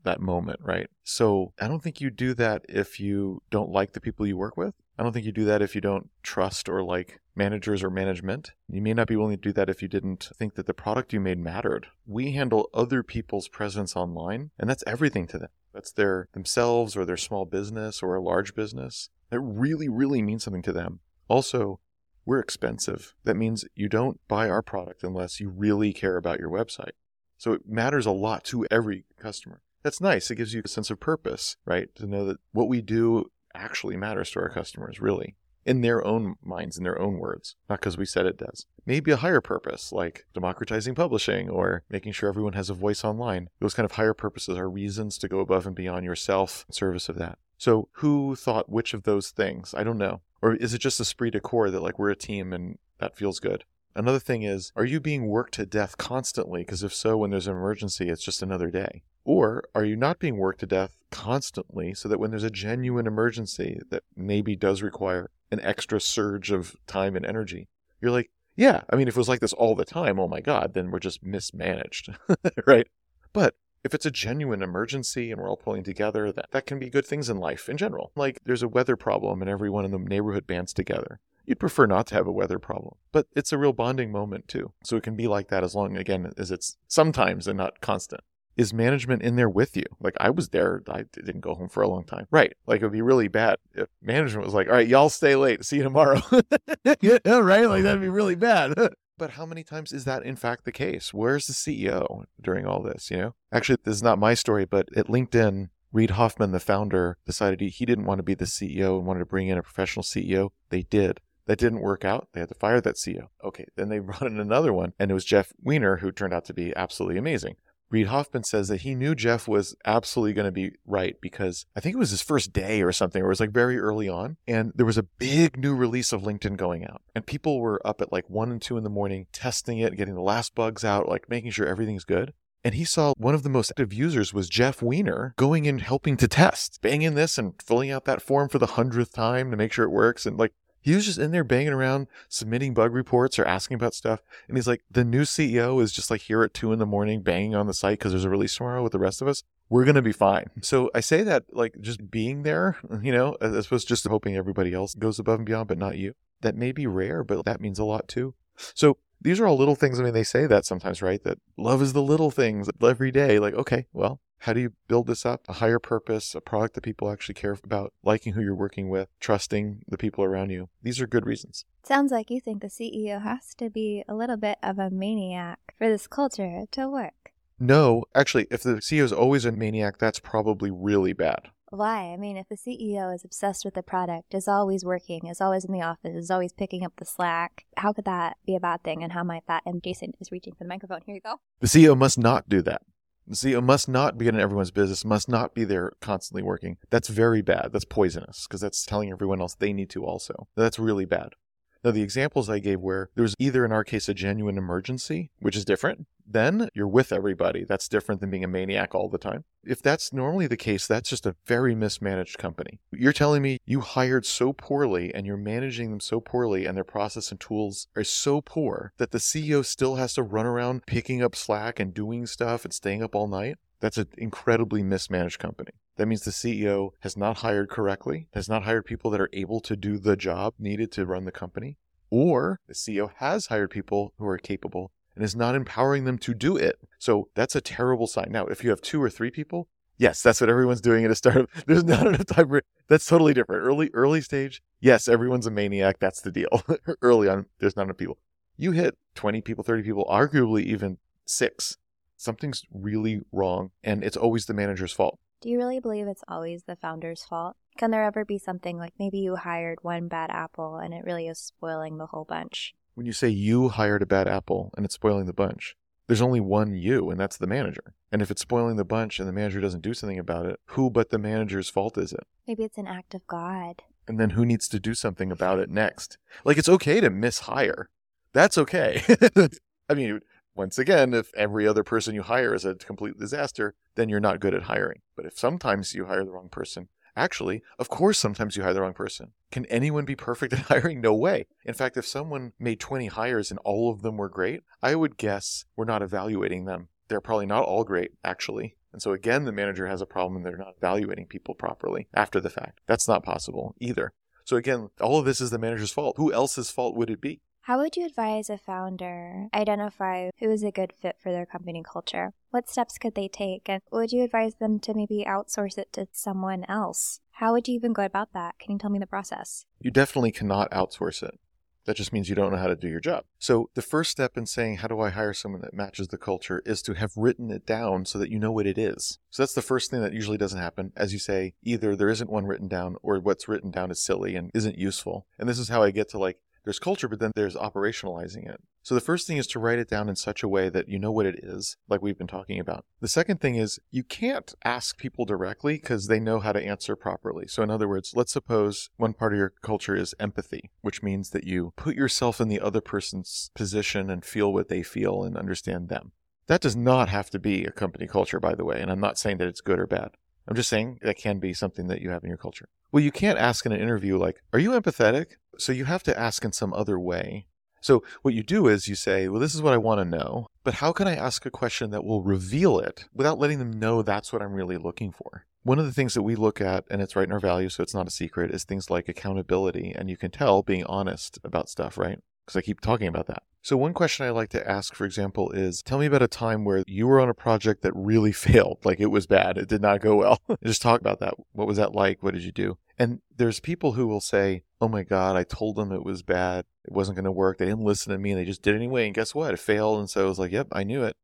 that moment, right? So I don't think you do that if you don't like the people you work with. I don't think you do that if you don't trust or like managers or management. You may not be willing to do that if you didn't think that the product you made mattered. We handle other people's presence online, and that's everything to them. That's their themselves or their small business or a large business. That really, really means something to them. Also, we're expensive. That means you don't buy our product unless you really care about your website. So it matters a lot to every customer. That's nice. It gives you a sense of purpose, right? To know that what we do actually matters to our customers, really, in their own minds, in their own words, not because we said it does. Maybe a higher purpose, like democratizing publishing or making sure everyone has a voice online. Those kind of higher purposes are reasons to go above and beyond yourself in service of that. So, who thought which of those things? I don't know. Or is it just esprit de corps that, like, we're a team and that feels good? Another thing is, are you being worked to death constantly? Because if so, when there's an emergency, it's just another day. Or are you not being worked to death constantly so that when there's a genuine emergency that maybe does require an extra surge of time and energy, you're like, yeah, I mean, if it was like this all the time, oh my God, then we're just mismanaged, right? But if it's a genuine emergency and we're all pulling together, that, that can be good things in life in general. Like there's a weather problem and everyone in the neighborhood bands together. You'd prefer not to have a weather problem, but it's a real bonding moment too. So it can be like that as long, again, as it's sometimes and not constant. Is management in there with you? Like I was there, I didn't go home for a long time. Right. Like it would be really bad if management was like, all right, y'all stay late. See you tomorrow. yeah, right. Like that'd be really bad. But how many times is that in fact the case? Where's the CEO during all this? You know, actually, this is not my story, but at LinkedIn, Reid Hoffman, the founder, decided he, he didn't want to be the CEO and wanted to bring in a professional CEO. They did. That didn't work out. They had to fire that CEO. Okay, then they brought in another one, and it was Jeff Weiner, who turned out to be absolutely amazing. Reid Hoffman says that he knew Jeff was absolutely going to be right because I think it was his first day or something, or it was like very early on. And there was a big new release of LinkedIn going out. And people were up at like one and two in the morning testing it, getting the last bugs out, like making sure everything's good. And he saw one of the most active users was Jeff Weiner going and helping to test, banging this and filling out that form for the hundredth time to make sure it works. And like, he was just in there banging around, submitting bug reports or asking about stuff. And he's like, the new CEO is just like here at two in the morning banging on the site because there's a release tomorrow with the rest of us. We're going to be fine. So I say that like just being there, you know, as opposed to just hoping everybody else goes above and beyond, but not you. That may be rare, but that means a lot too. So these are all little things. I mean, they say that sometimes, right? That love is the little things every day. Like, okay, well, how do you build this up? A higher purpose, a product that people actually care about, liking who you're working with, trusting the people around you. These are good reasons. Sounds like you think the CEO has to be a little bit of a maniac for this culture to work. No, actually, if the CEO is always a maniac, that's probably really bad. Why? I mean, if the CEO is obsessed with the product, is always working, is always in the office, is always picking up the slack, how could that be a bad thing? And how might that? And Jason is reaching for the microphone. Here you go. The CEO must not do that. The it must not be in everyone's business, must not be there constantly working. That's very bad. That's poisonous because that's telling everyone else they need to also. That's really bad. Now, the examples I gave where there was either in our case a genuine emergency, which is different, then you're with everybody. That's different than being a maniac all the time. If that's normally the case, that's just a very mismanaged company. You're telling me you hired so poorly and you're managing them so poorly and their process and tools are so poor that the CEO still has to run around picking up slack and doing stuff and staying up all night? That's an incredibly mismanaged company. That means the CEO has not hired correctly, has not hired people that are able to do the job needed to run the company, or the CEO has hired people who are capable and is not empowering them to do it. So that's a terrible sign. Now, if you have two or three people, yes, that's what everyone's doing at a startup. There's not enough time. For, that's totally different. Early, early stage, yes, everyone's a maniac. That's the deal. Early on, there's not enough people. You hit 20 people, 30 people, arguably even six. Something's really wrong, and it's always the manager's fault. Do you really believe it's always the founder's fault? Can there ever be something like maybe you hired one bad apple and it really is spoiling the whole bunch? When you say you hired a bad apple and it's spoiling the bunch, there's only one you, and that's the manager. And if it's spoiling the bunch and the manager doesn't do something about it, who but the manager's fault is it? Maybe it's an act of God. And then who needs to do something about it next? Like, it's okay to mishire. That's okay. I mean, once again, if every other person you hire is a complete disaster, then you're not good at hiring. But if sometimes you hire the wrong person, actually, of course, sometimes you hire the wrong person. Can anyone be perfect at hiring? No way. In fact, if someone made 20 hires and all of them were great, I would guess we're not evaluating them. They're probably not all great, actually. And so again, the manager has a problem and they're not evaluating people properly after the fact. That's not possible either. So again, all of this is the manager's fault. Who else's fault would it be? How would you advise a founder identify who is a good fit for their company culture? What steps could they take? And would you advise them to maybe outsource it to someone else? How would you even go about that? Can you tell me the process? You definitely cannot outsource it. That just means you don't know how to do your job. So, the first step in saying, How do I hire someone that matches the culture? is to have written it down so that you know what it is. So, that's the first thing that usually doesn't happen. As you say, either there isn't one written down or what's written down is silly and isn't useful. And this is how I get to like, there's culture, but then there's operationalizing it. So the first thing is to write it down in such a way that you know what it is, like we've been talking about. The second thing is you can't ask people directly because they know how to answer properly. So in other words, let's suppose one part of your culture is empathy, which means that you put yourself in the other person's position and feel what they feel and understand them. That does not have to be a company culture, by the way, and I'm not saying that it's good or bad. I'm just saying that can be something that you have in your culture. Well, you can't ask in an interview like, "Are you empathetic?" So you have to ask in some other way. So what you do is you say, "Well, this is what I want to know, but how can I ask a question that will reveal it without letting them know that's what I'm really looking for?" One of the things that we look at, and it's right in our values, so it's not a secret, is things like accountability. And you can tell being honest about stuff, right? Because I keep talking about that. So, one question I like to ask, for example, is tell me about a time where you were on a project that really failed. Like it was bad, it did not go well. Just talk about that. What was that like? What did you do? And there's people who will say, oh my God, I told them it was bad. It wasn't going to work. They didn't listen to me and they just did it anyway. And guess what? It failed. And so I was like, yep, I knew it.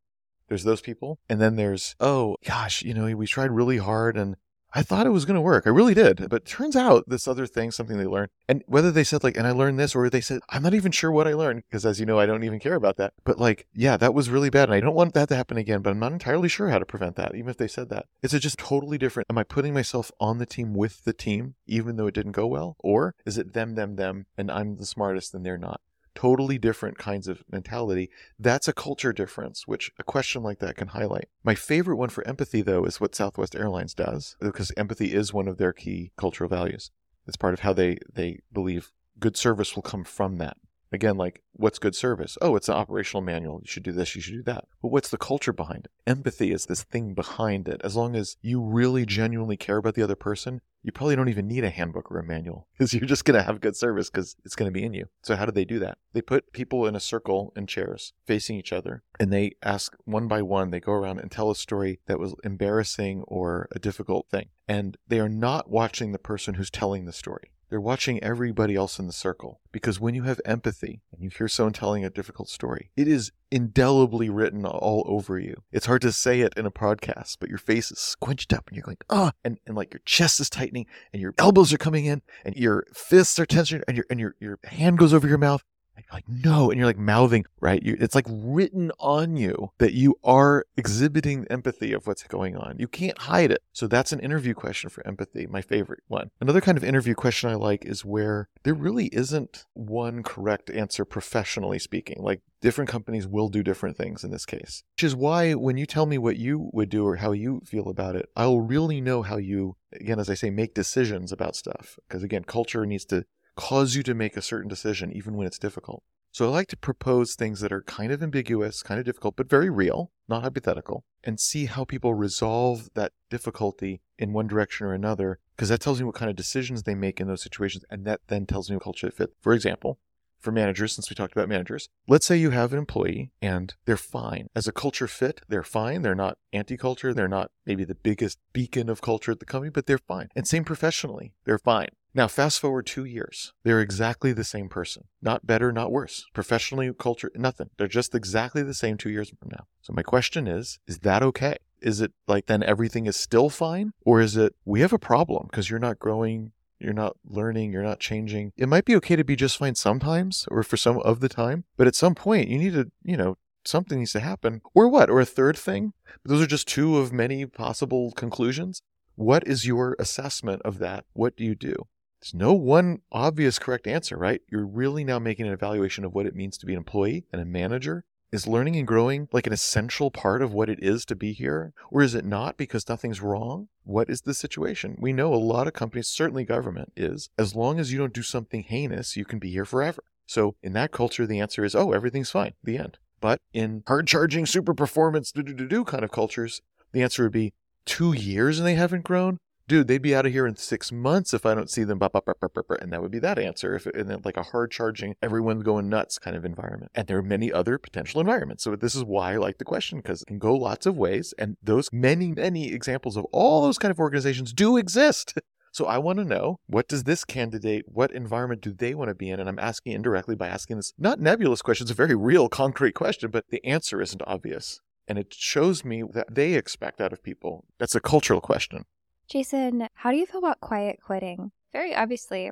There's those people. And then there's, oh gosh, you know, we tried really hard and I thought it was going to work. I really did. But turns out this other thing, something they learned, and whether they said, like, and I learned this, or they said, I'm not even sure what I learned, because as you know, I don't even care about that. But like, yeah, that was really bad. And I don't want that to happen again, but I'm not entirely sure how to prevent that, even if they said that. Is it just totally different? Am I putting myself on the team with the team, even though it didn't go well? Or is it them, them, them, and I'm the smartest and they're not? Totally different kinds of mentality. That's a culture difference, which a question like that can highlight. My favorite one for empathy, though, is what Southwest Airlines does, because empathy is one of their key cultural values. It's part of how they, they believe good service will come from that. Again, like, what's good service? Oh, it's an operational manual. You should do this, you should do that. But what's the culture behind it? Empathy is this thing behind it. As long as you really genuinely care about the other person, you probably don't even need a handbook or a manual because you're just going to have good service because it's going to be in you. So, how do they do that? They put people in a circle in chairs facing each other and they ask one by one, they go around and tell a story that was embarrassing or a difficult thing. And they are not watching the person who's telling the story. They're watching everybody else in the circle because when you have empathy and you hear someone telling a difficult story, it is indelibly written all over you. It's hard to say it in a podcast, but your face is squinched up and you're going, ah, and, and like your chest is tightening and your elbows are coming in and your fists are tension and your and your, your hand goes over your mouth. And you're like, no. And you're like mouthing, right? You, it's like written on you that you are exhibiting empathy of what's going on. You can't hide it. So that's an interview question for empathy, my favorite one. Another kind of interview question I like is where there really isn't one correct answer professionally speaking. Like different companies will do different things in this case, which is why when you tell me what you would do or how you feel about it, I'll really know how you, again, as I say, make decisions about stuff. Because again, culture needs to cause you to make a certain decision even when it's difficult. So I like to propose things that are kind of ambiguous, kind of difficult, but very real, not hypothetical, and see how people resolve that difficulty in one direction or another, because that tells me what kind of decisions they make in those situations, and that then tells me what culture fit. For example, for managers, since we talked about managers, let's say you have an employee and they're fine. As a culture fit, they're fine. They're not anti culture. They're not maybe the biggest beacon of culture at the company, but they're fine. And same professionally, they're fine. Now, fast forward two years. They're exactly the same person. Not better, not worse. Professionally, culture, nothing. They're just exactly the same two years from now. So, my question is is that okay? Is it like then everything is still fine? Or is it we have a problem because you're not growing, you're not learning, you're not changing? It might be okay to be just fine sometimes or for some of the time, but at some point you need to, you know, something needs to happen. Or what? Or a third thing? Those are just two of many possible conclusions. What is your assessment of that? What do you do? There's no one obvious correct answer, right? You're really now making an evaluation of what it means to be an employee and a manager. Is learning and growing like an essential part of what it is to be here? Or is it not because nothing's wrong? What is the situation? We know a lot of companies, certainly government, is as long as you don't do something heinous, you can be here forever. So in that culture, the answer is, oh, everything's fine, the end. But in hard charging, super performance, do do do kind of cultures, the answer would be two years and they haven't grown dude, they'd be out of here in six months if I don't see them. And that would be that answer. If it, and like a hard charging, everyone's going nuts kind of environment. And there are many other potential environments. So this is why I like the question because it can go lots of ways. And those many, many examples of all those kind of organizations do exist. So I want to know what does this candidate, what environment do they want to be in? And I'm asking indirectly by asking this not nebulous question, it's a very real, concrete question, but the answer isn't obvious. And it shows me that they expect out of people. That's a cultural question. Jason, how do you feel about quiet quitting? Very obviously,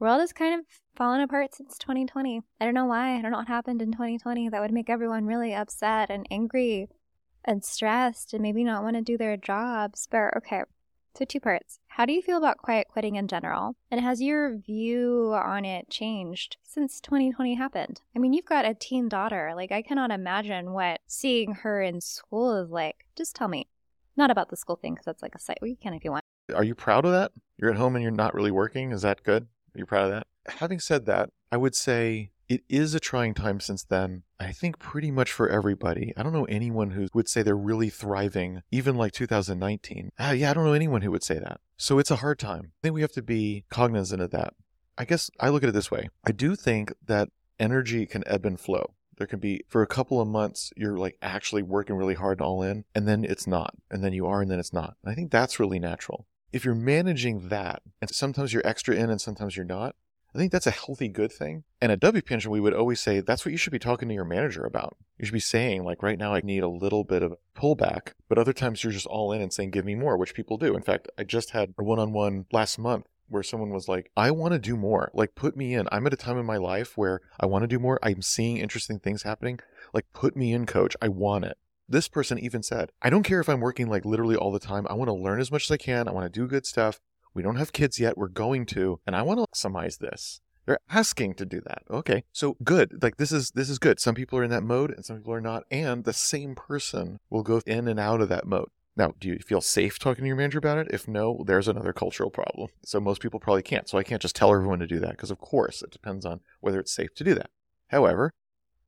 world has kind of fallen apart since 2020. I don't know why. I don't know what happened in 2020 that would make everyone really upset and angry and stressed and maybe not want to do their jobs. But okay, so two parts. How do you feel about quiet quitting in general? And has your view on it changed since 2020 happened? I mean, you've got a teen daughter. Like, I cannot imagine what seeing her in school is like. Just tell me. Not about the school thing, because that's like a site. Well, you can if you want. Are you proud of that? You're at home and you're not really working. Is that good? Are you proud of that? Having said that, I would say it is a trying time since then. I think pretty much for everybody. I don't know anyone who would say they're really thriving, even like 2019. Ah, yeah, I don't know anyone who would say that. So it's a hard time. I think we have to be cognizant of that. I guess I look at it this way. I do think that energy can ebb and flow. There can be, for a couple of months, you're like actually working really hard and all in, and then it's not. And then you are, and then it's not. I think that's really natural. If you're managing that, and sometimes you're extra in and sometimes you're not, I think that's a healthy, good thing. And at WP Engine, we would always say that's what you should be talking to your manager about. You should be saying, like, right now I need a little bit of pullback, but other times you're just all in and saying, give me more, which people do. In fact, I just had a one on one last month where someone was like, I want to do more. Like, put me in. I'm at a time in my life where I want to do more. I'm seeing interesting things happening. Like, put me in, coach. I want it. This person even said, I don't care if I'm working like literally all the time. I want to learn as much as I can. I want to do good stuff. We don't have kids yet. We're going to. And I want to maximize this. They're asking to do that. Okay. So good. Like this is this is good. Some people are in that mode and some people are not. And the same person will go in and out of that mode. Now, do you feel safe talking to your manager about it? If no, there's another cultural problem. So most people probably can't. So I can't just tell everyone to do that because of course it depends on whether it's safe to do that. However,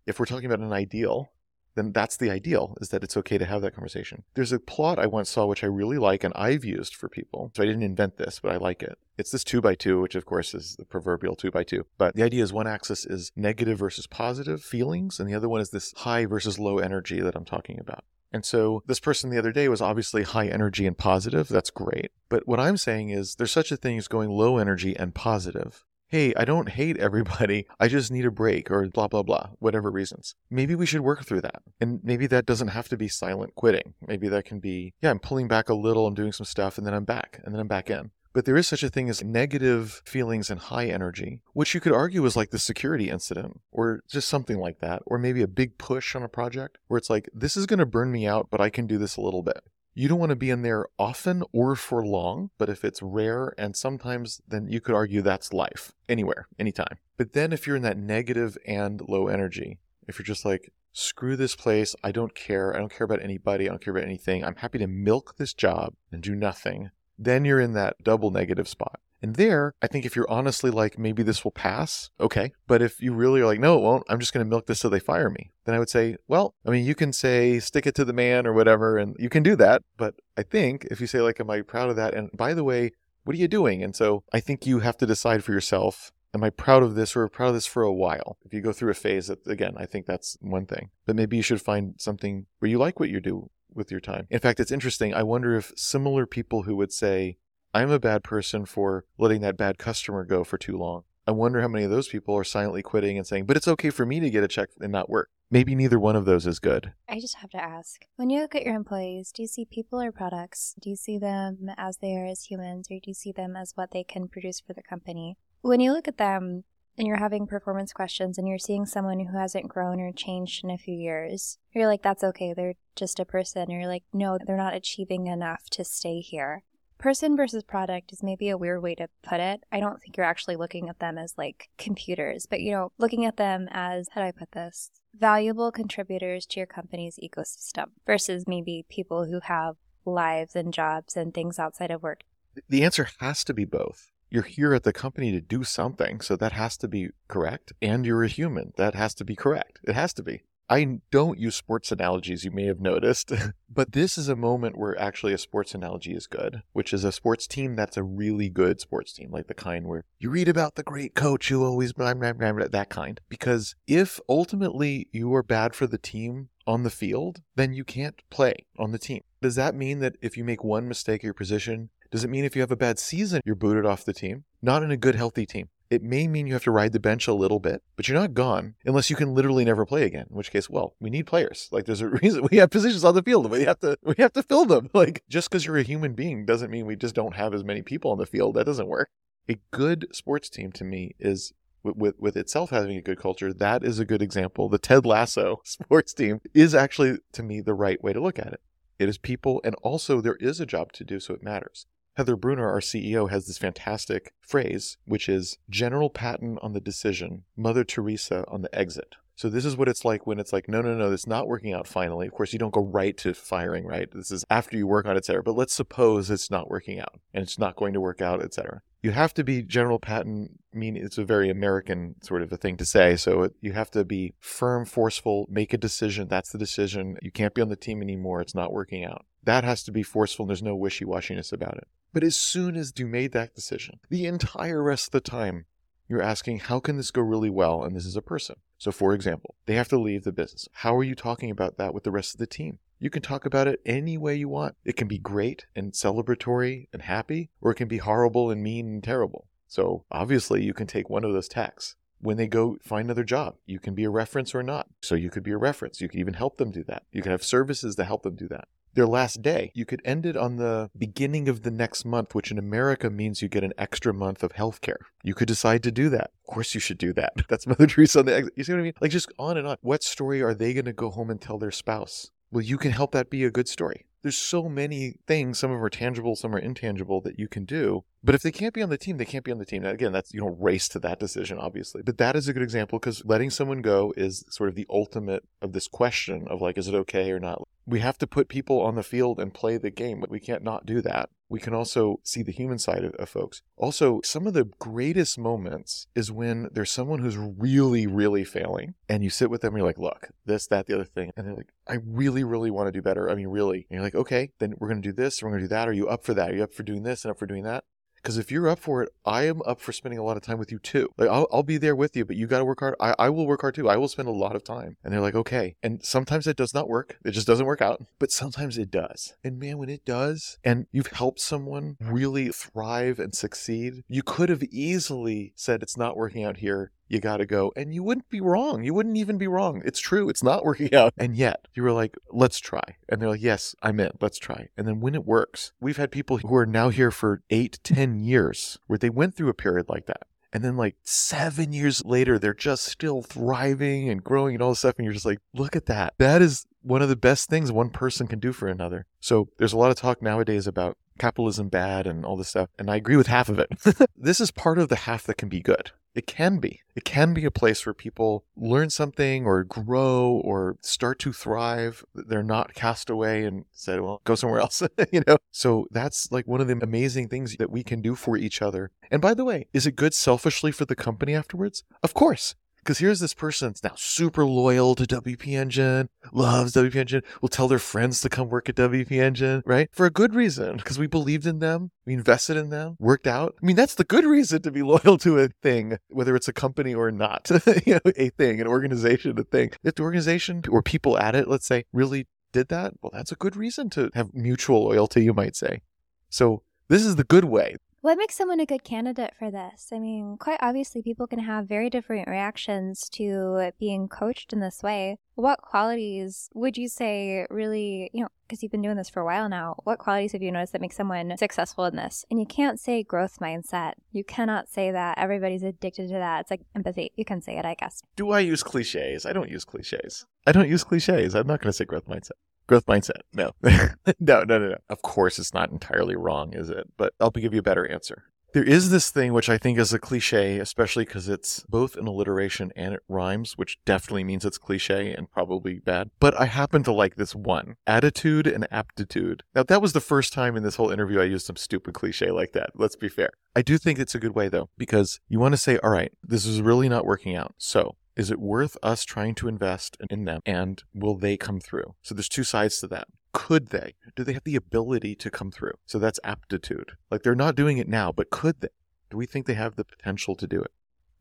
if we're talking about an ideal, then that's the ideal is that it's okay to have that conversation. There's a plot I once saw which I really like and I've used for people. So I didn't invent this, but I like it. It's this two by two, which of course is the proverbial two by two. But the idea is one axis is negative versus positive feelings, and the other one is this high versus low energy that I'm talking about. And so this person the other day was obviously high energy and positive. That's great. But what I'm saying is there's such a thing as going low energy and positive hey, I don't hate everybody. I just need a break or blah, blah, blah, whatever reasons. Maybe we should work through that. And maybe that doesn't have to be silent quitting. Maybe that can be, yeah, I'm pulling back a little, I'm doing some stuff, and then I'm back, and then I'm back in. But there is such a thing as negative feelings and high energy, which you could argue is like the security incident or just something like that, or maybe a big push on a project where it's like, this is going to burn me out, but I can do this a little bit. You don't want to be in there often or for long, but if it's rare and sometimes, then you could argue that's life, anywhere, anytime. But then if you're in that negative and low energy, if you're just like, screw this place, I don't care, I don't care about anybody, I don't care about anything, I'm happy to milk this job and do nothing, then you're in that double negative spot. And there, I think if you're honestly like, maybe this will pass, okay. But if you really are like, no, it won't, I'm just going to milk this till they fire me, then I would say, well, I mean, you can say stick it to the man or whatever, and you can do that. But I think if you say, like, am I proud of that? And by the way, what are you doing? And so I think you have to decide for yourself. Am I proud of this or proud of this for a while? If you go through a phase that, again, I think that's one thing. But maybe you should find something where you like what you do with your time. In fact, it's interesting. I wonder if similar people who would say, I'm a bad person for letting that bad customer go for too long. I wonder how many of those people are silently quitting and saying, but it's okay for me to get a check and not work. Maybe neither one of those is good. I just have to ask when you look at your employees, do you see people or products? Do you see them as they are as humans, or do you see them as what they can produce for the company? When you look at them and you're having performance questions and you're seeing someone who hasn't grown or changed in a few years, you're like, that's okay. They're just a person. You're like, no, they're not achieving enough to stay here. Person versus product is maybe a weird way to put it. I don't think you're actually looking at them as like computers, but you know, looking at them as, how do I put this? Valuable contributors to your company's ecosystem versus maybe people who have lives and jobs and things outside of work. The answer has to be both. You're here at the company to do something, so that has to be correct. And you're a human. That has to be correct. It has to be. I don't use sports analogies, you may have noticed, but this is a moment where actually a sports analogy is good, which is a sports team that's a really good sports team, like the kind where you read about the great coach who always blah, blah, blah, blah, that kind. Because if ultimately you are bad for the team on the field, then you can't play on the team. Does that mean that if you make one mistake at your position, does it mean if you have a bad season, you're booted off the team? Not in a good, healthy team. It may mean you have to ride the bench a little bit, but you're not gone unless you can literally never play again. In which case, well, we need players. Like there's a reason we have positions on the field. We have to we have to fill them. Like just because you're a human being doesn't mean we just don't have as many people on the field. That doesn't work. A good sports team to me is with, with, with itself having a good culture, that is a good example. The Ted Lasso sports team is actually, to me, the right way to look at it. It is people, and also there is a job to do, so it matters. Heather Brunner, our CEO, has this fantastic phrase, which is General Patton on the decision, Mother Teresa on the exit. So this is what it's like when it's like, no, no, no, it's not working out finally. Of course, you don't go right to firing, right? This is after you work on it, et cetera. But let's suppose it's not working out and it's not going to work out, et cetera. You have to be General Patton, I mean it's a very American sort of a thing to say. So it, you have to be firm, forceful, make a decision. That's the decision. You can't be on the team anymore. It's not working out. That has to be forceful. And There's no wishy washiness about it. But as soon as you made that decision, the entire rest of the time, you're asking, how can this go really well? And this is a person. So, for example, they have to leave the business. How are you talking about that with the rest of the team? You can talk about it any way you want. It can be great and celebratory and happy, or it can be horrible and mean and terrible. So, obviously, you can take one of those tacks. When they go find another job, you can be a reference or not. So, you could be a reference. You could even help them do that. You can have services to help them do that their last day. You could end it on the beginning of the next month, which in America means you get an extra month of health care. You could decide to do that. Of course, you should do that. That's Mother Teresa on the exit. You see what I mean? Like just on and on. What story are they going to go home and tell their spouse? Well, you can help that be a good story. There's so many things, some of them are tangible, some are intangible that you can do. But if they can't be on the team, they can't be on the team. Now, again, that's you don't race to that decision, obviously. But that is a good example because letting someone go is sort of the ultimate of this question of like, is it okay or not? We have to put people on the field and play the game, but we can't not do that. We can also see the human side of, of folks. Also, some of the greatest moments is when there's someone who's really, really failing, and you sit with them and you're like, look, this, that, the other thing. And they're like, I really, really want to do better. I mean, really. And you're like, okay, then we're going to do this, we're going to do that. Are you up for that? Are you up for doing this and up for doing that? Because if you're up for it, I am up for spending a lot of time with you too. Like I'll, I'll be there with you, but you got to work hard. I, I will work hard too. I will spend a lot of time. And they're like, okay. And sometimes it does not work. It just doesn't work out. But sometimes it does. And man, when it does, and you've helped someone really thrive and succeed, you could have easily said it's not working out here. You got to go. And you wouldn't be wrong. You wouldn't even be wrong. It's true. It's not working out. And yet you were like, let's try. And they're like, yes, I'm in. Let's try. And then when it works, we've had people who are now here for eight, ten years where they went through a period like that. And then, like seven years later, they're just still thriving and growing and all this stuff. And you're just like, look at that. That is one of the best things one person can do for another. So there's a lot of talk nowadays about capitalism bad and all this stuff. And I agree with half of it. this is part of the half that can be good. It can be. It can be a place where people learn something or grow or start to thrive. They're not cast away and said, well, go somewhere else, you know? So that's like one of the amazing things that we can do for each other. And by the way, is it good selfishly for the company afterwards? Of course. Because here's this person that's now super loyal to WP Engine, loves WP Engine, will tell their friends to come work at WP Engine, right? For a good reason, because we believed in them, we invested in them, worked out. I mean, that's the good reason to be loyal to a thing, whether it's a company or not, you know, a thing, an organization, a thing. If the organization or people at it, let's say, really did that, well, that's a good reason to have mutual loyalty, you might say. So this is the good way. What makes someone a good candidate for this? I mean, quite obviously, people can have very different reactions to being coached in this way. What qualities would you say really, you know, because you've been doing this for a while now, what qualities have you noticed that make someone successful in this? And you can't say growth mindset. You cannot say that everybody's addicted to that. It's like empathy. You can say it, I guess. Do I use cliches? I don't use cliches. I don't use cliches. I'm not going to say growth mindset. Growth mindset. No. no, no, no, no. Of course, it's not entirely wrong, is it? But I'll give you a better answer. There is this thing which I think is a cliche, especially because it's both an alliteration and it rhymes, which definitely means it's cliche and probably bad. But I happen to like this one attitude and aptitude. Now, that was the first time in this whole interview I used some stupid cliche like that. Let's be fair. I do think it's a good way, though, because you want to say, all right, this is really not working out. So, is it worth us trying to invest in them and will they come through? So there's two sides to that. Could they? Do they have the ability to come through? So that's aptitude. Like they're not doing it now, but could they? Do we think they have the potential to do it?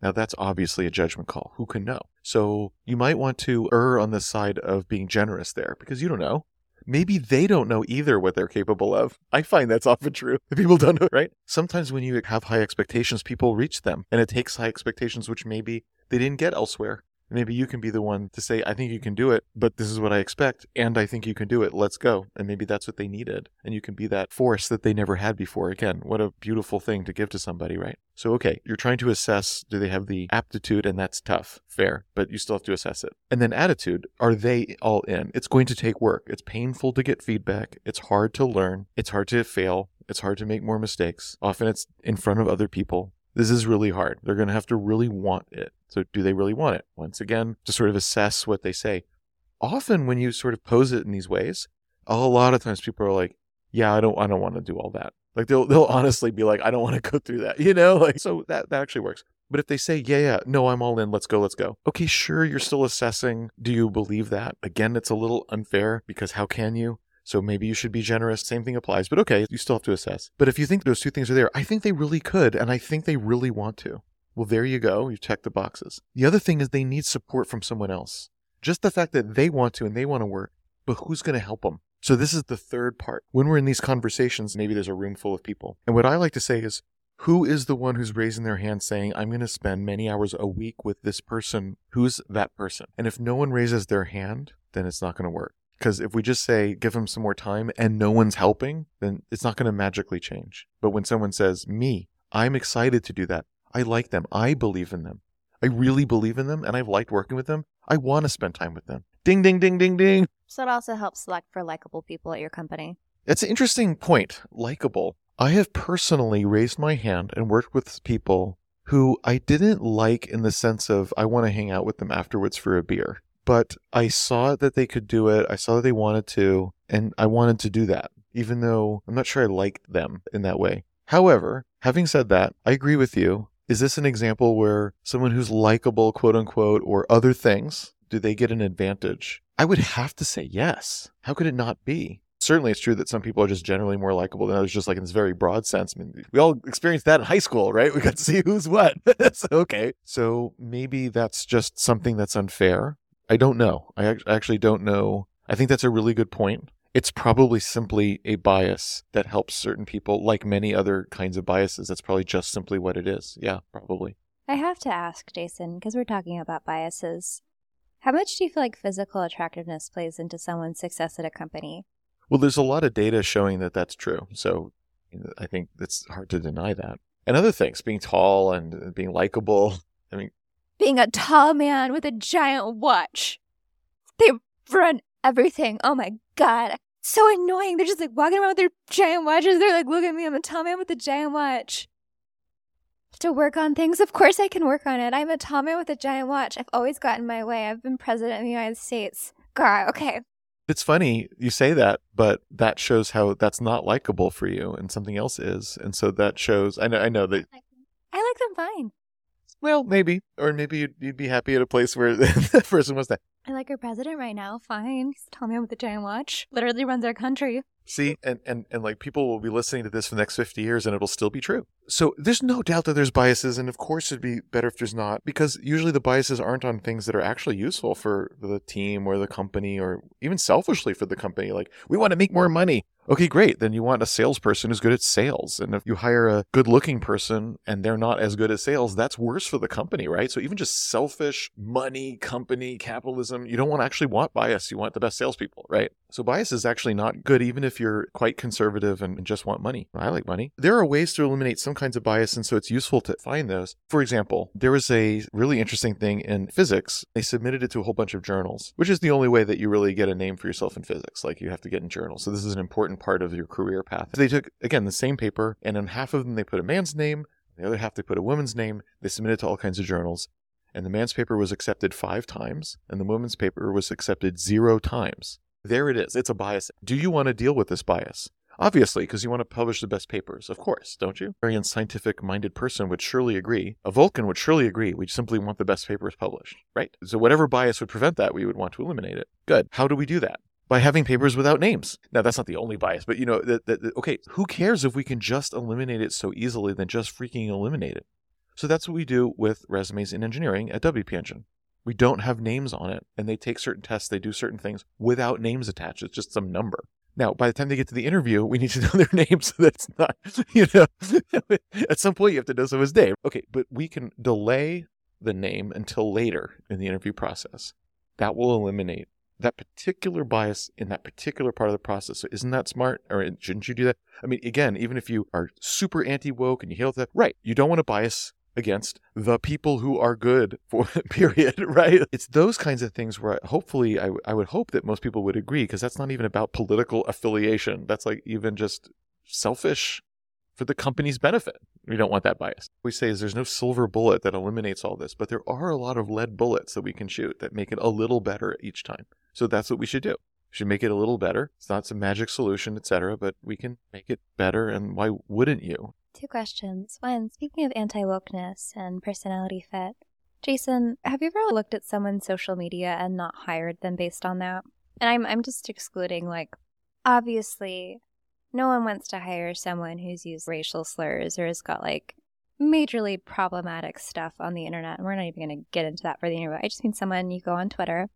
Now that's obviously a judgment call. Who can know? So you might want to err on the side of being generous there because you don't know. Maybe they don't know either what they're capable of. I find that's often true. People don't know, right? Sometimes when you have high expectations, people reach them and it takes high expectations, which maybe they didn't get elsewhere. Maybe you can be the one to say, I think you can do it, but this is what I expect, and I think you can do it. Let's go. And maybe that's what they needed. And you can be that force that they never had before. Again, what a beautiful thing to give to somebody, right? So, okay, you're trying to assess do they have the aptitude, and that's tough, fair, but you still have to assess it. And then attitude, are they all in? It's going to take work. It's painful to get feedback. It's hard to learn. It's hard to fail. It's hard to make more mistakes. Often it's in front of other people. This is really hard. They're going to have to really want it. So, do they really want it? Once again, to sort of assess what they say. Often, when you sort of pose it in these ways, a lot of times people are like, "Yeah, I don't, I don't want to do all that." Like they'll they'll honestly be like, "I don't want to go through that," you know. Like so that that actually works. But if they say, "Yeah, yeah, no, I'm all in. Let's go, let's go." Okay, sure, you're still assessing. Do you believe that? Again, it's a little unfair because how can you? So maybe you should be generous. Same thing applies, but okay, you still have to assess. But if you think those two things are there, I think they really could, and I think they really want to. Well, there you go. You check the boxes. The other thing is they need support from someone else. Just the fact that they want to and they want to work, but who's going to help them? So this is the third part. When we're in these conversations, maybe there's a room full of people. And what I like to say is, who is the one who's raising their hand saying, I'm going to spend many hours a week with this person? Who's that person? And if no one raises their hand, then it's not going to work. Because if we just say, give them some more time and no one's helping, then it's not going to magically change. But when someone says, me, I'm excited to do that. I like them. I believe in them. I really believe in them and I've liked working with them. I want to spend time with them. Ding, ding, ding, ding, ding. So it also helps select for likable people at your company. It's an interesting point. Likable. I have personally raised my hand and worked with people who I didn't like in the sense of I want to hang out with them afterwards for a beer. But I saw that they could do it. I saw that they wanted to, and I wanted to do that, even though I'm not sure I liked them in that way. However, having said that, I agree with you. Is this an example where someone who's likable, quote unquote, or other things, do they get an advantage? I would have to say yes. How could it not be? Certainly, it's true that some people are just generally more likable than others, just like in this very broad sense. I mean, we all experienced that in high school, right? We got to see who's what. so, okay. So maybe that's just something that's unfair. I don't know. I actually don't know. I think that's a really good point. It's probably simply a bias that helps certain people, like many other kinds of biases. That's probably just simply what it is. Yeah, probably. I have to ask, Jason, because we're talking about biases. How much do you feel like physical attractiveness plays into someone's success at a company? Well, there's a lot of data showing that that's true. So I think it's hard to deny that. And other things, being tall and being likable. I mean, Being a tall man with a giant watch. They run everything. Oh my god. So annoying. They're just like walking around with their giant watches. They're like, look at me, I'm a tall man with a giant watch. To work on things, of course I can work on it. I'm a tall man with a giant watch. I've always gotten my way. I've been president of the United States. God, okay. it's funny you say that, but that shows how that's not likable for you and something else is. And so that shows, I know, I know that, I like them fine. Well, maybe, or maybe you'd, you'd be happy at a place where the person was that. I like our president right now. Fine. He's man with a giant watch. Literally runs our country. See, and, and, and like people will be listening to this for the next 50 years and it'll still be true. So there's no doubt that there's biases. And of course, it'd be better if there's not, because usually the biases aren't on things that are actually useful for the team or the company or even selfishly for the company. Like, we want to make more money. Okay, great. Then you want a salesperson who's good at sales. And if you hire a good looking person and they're not as good at sales, that's worse for the company, right? So even just selfish money, company, capitalism, you don't want to actually want bias. You want the best salespeople, right? So bias is actually not good, even if you're quite conservative and just want money. I like money. There are ways to eliminate some kinds of bias, and so it's useful to find those. For example, there was a really interesting thing in physics. They submitted it to a whole bunch of journals, which is the only way that you really get a name for yourself in physics. Like you have to get in journals. So this is an important part of your career path. They took, again, the same paper, and on half of them, they put a man's name, the other half, they put a woman's name. They submitted to all kinds of journals. And the man's paper was accepted five times, and the woman's paper was accepted zero times. There it is. It's a bias. Do you want to deal with this bias? Obviously, because you want to publish the best papers, of course, don't you? A very scientific minded person would surely agree. A Vulcan would surely agree. We simply want the best papers published, right? So, whatever bias would prevent that, we would want to eliminate it. Good. How do we do that? By having papers without names. Now, that's not the only bias, but you know, okay, who cares if we can just eliminate it so easily than just freaking eliminate it? So, that's what we do with resumes in engineering at WP Engine. We don't have names on it, and they take certain tests, they do certain things without names attached. It's just some number. Now, by the time they get to the interview, we need to know their name so that's not, you know, at some point you have to know someone's name. Okay, but we can delay the name until later in the interview process. That will eliminate that particular bias in that particular part of the process. So isn't that smart? Or shouldn't you do that? I mean, again, even if you are super anti woke and you hate that, right? You don't want to bias against the people who are good for period right? It's those kinds of things where hopefully I, I would hope that most people would agree because that's not even about political affiliation. That's like even just selfish for the company's benefit. We don't want that bias. We say is there's no silver bullet that eliminates all this but there are a lot of lead bullets that we can shoot that make it a little better each time. So that's what we should do. We should make it a little better. It's not some magic solution etc but we can make it better and why wouldn't you Two questions. One, speaking of anti wokeness and personality fit, Jason, have you ever looked at someone's social media and not hired them based on that? And I'm I'm just excluding like obviously no one wants to hire someone who's used racial slurs or has got like majorly problematic stuff on the internet. And we're not even gonna get into that for the interview. I just mean someone you go on Twitter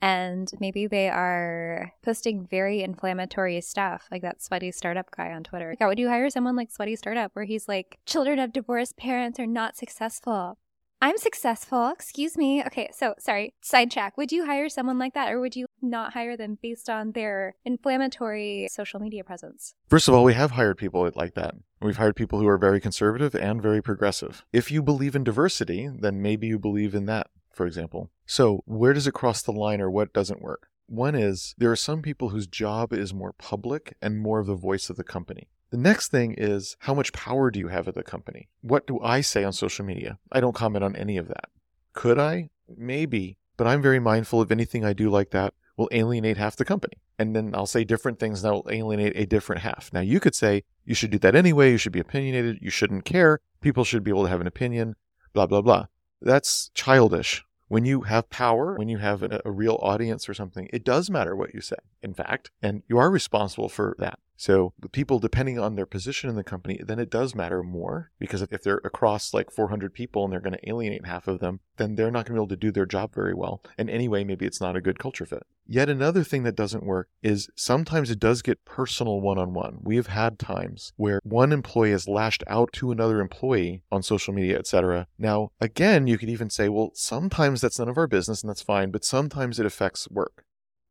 and maybe they are posting very inflammatory stuff, like that sweaty startup guy on Twitter. Yeah, would you hire someone like Sweaty Startup, where he's like, children of divorced parents are not successful? I'm successful. Excuse me. Okay, so sorry, sidetrack. Would you hire someone like that, or would you not hire them based on their inflammatory social media presence? First of all, we have hired people like that. We've hired people who are very conservative and very progressive. If you believe in diversity, then maybe you believe in that, for example. So, where does it cross the line or what doesn't work? One is there are some people whose job is more public and more of the voice of the company. The next thing is how much power do you have at the company? What do I say on social media? I don't comment on any of that. Could I? Maybe. But I'm very mindful of anything I do like that will alienate half the company. And then I'll say different things that will alienate a different half. Now, you could say you should do that anyway. You should be opinionated. You shouldn't care. People should be able to have an opinion, blah, blah, blah. That's childish. When you have power, when you have a, a real audience or something, it does matter what you say, in fact, and you are responsible for that. So the people, depending on their position in the company, then it does matter more because if they're across like 400 people and they're going to alienate half of them, then they're not going to be able to do their job very well. And anyway, maybe it's not a good culture fit. Yet another thing that doesn't work is sometimes it does get personal one on one. We have had times where one employee has lashed out to another employee on social media, etc. Now, again, you could even say, well, sometimes that's none of our business and that's fine, but sometimes it affects work.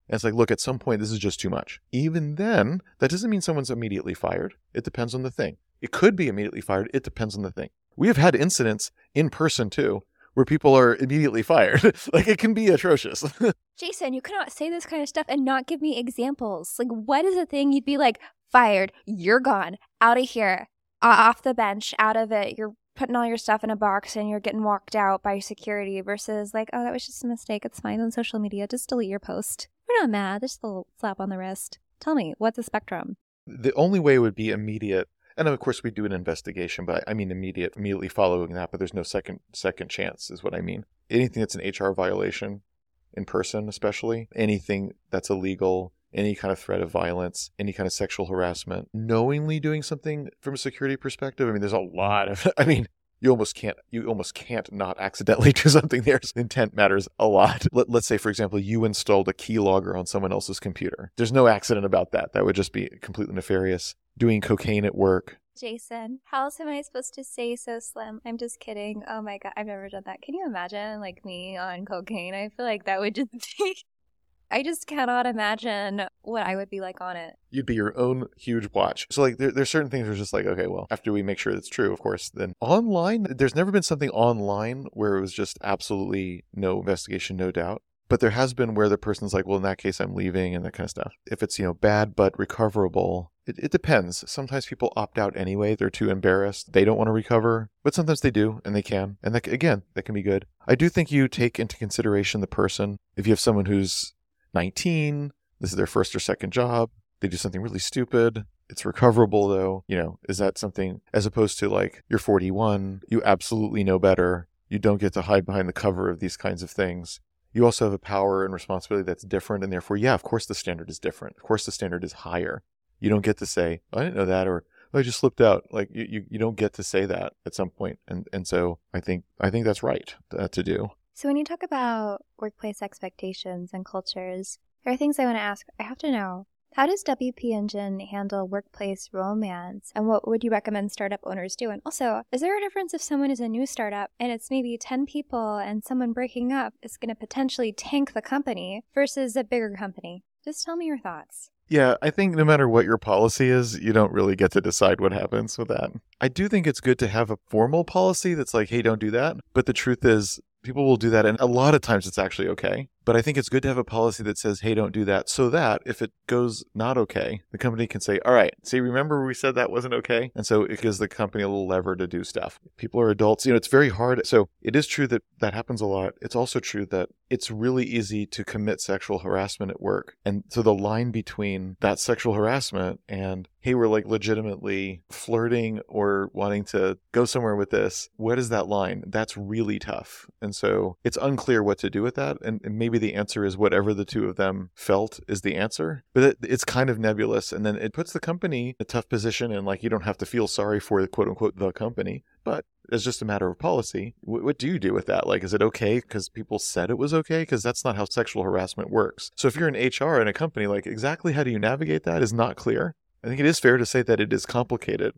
And it's like, look, at some point, this is just too much. Even then, that doesn't mean someone's immediately fired. It depends on the thing. It could be immediately fired. It depends on the thing. We have had incidents in person too where people are immediately fired. like it can be atrocious. Jason, you cannot say this kind of stuff and not give me examples. Like, what is a thing you'd be like, fired, you're gone, out of here, off the bench, out of it, you're putting all your stuff in a box and you're getting walked out by security versus like, oh, that was just a mistake. It's fine on social media. Just delete your post. We're not mad. Just a little slap on the wrist. Tell me, what's the spectrum? the only way would be immediate. And of course, we do an investigation, but I mean immediate, immediately following that. But there's no second second chance, is what I mean. Anything that's an HR violation, in person especially, anything that's illegal, any kind of threat of violence, any kind of sexual harassment, knowingly doing something from a security perspective. I mean, there's a lot of. I mean, you almost can't you almost can't not accidentally do something there intent matters a lot Let, let's say for example you installed a keylogger on someone else's computer there's no accident about that that would just be completely nefarious doing cocaine at work Jason, how else am I supposed to say so slim? I'm just kidding. Oh my god, I've never done that. Can you imagine like me on cocaine? I feel like that would just be I just cannot imagine what I would be like on it. you'd be your own huge watch. So like there, there's certain things are just like, okay, well, after we make sure it's true, of course, then online, there's never been something online where it was just absolutely no investigation, no doubt. But there has been where the person's like, well, in that case, I'm leaving and that kind of stuff. If it's, you know, bad but recoverable, it, it depends. Sometimes people opt out anyway. They're too embarrassed. They don't want to recover, but sometimes they do and they can. And that, again, that can be good. I do think you take into consideration the person. If you have someone who's 19, this is their first or second job, they do something really stupid. It's recoverable though. You know, is that something as opposed to like you're 41, you absolutely know better. You don't get to hide behind the cover of these kinds of things. You also have a power and responsibility that's different, and therefore, yeah, of course the standard is different. Of course the standard is higher. You don't get to say, I didn't know that, or I just slipped out. Like you, you, you don't get to say that at some point. And and so I think I think that's right uh, to do. So when you talk about workplace expectations and cultures, there are things I want to ask. I have to know. How does WP Engine handle workplace romance? And what would you recommend startup owners do? And also, is there a difference if someone is a new startup and it's maybe 10 people and someone breaking up is going to potentially tank the company versus a bigger company? Just tell me your thoughts. Yeah, I think no matter what your policy is, you don't really get to decide what happens with that. I do think it's good to have a formal policy that's like, hey, don't do that. But the truth is, people will do that. And a lot of times it's actually okay. But I think it's good to have a policy that says, hey, don't do that. So that if it goes not okay, the company can say, all right, see, remember we said that wasn't okay? And so it gives the company a little lever to do stuff. People are adults. You know, it's very hard. So it is true that that happens a lot. It's also true that it's really easy to commit sexual harassment at work. And so the line between that sexual harassment and, hey, we're like legitimately flirting or wanting to go somewhere with this, what is that line? That's really tough. And so it's unclear what to do with that. And, and maybe the answer is whatever the two of them felt is the answer. But it, it's kind of nebulous. And then it puts the company in a tough position. And like, you don't have to feel sorry for the quote unquote the company. But it's just a matter of policy. What, what do you do with that? Like, is it okay because people said it was okay? Because that's not how sexual harassment works. So if you're in HR in a company, like exactly how do you navigate that is not clear. I think it is fair to say that it is complicated.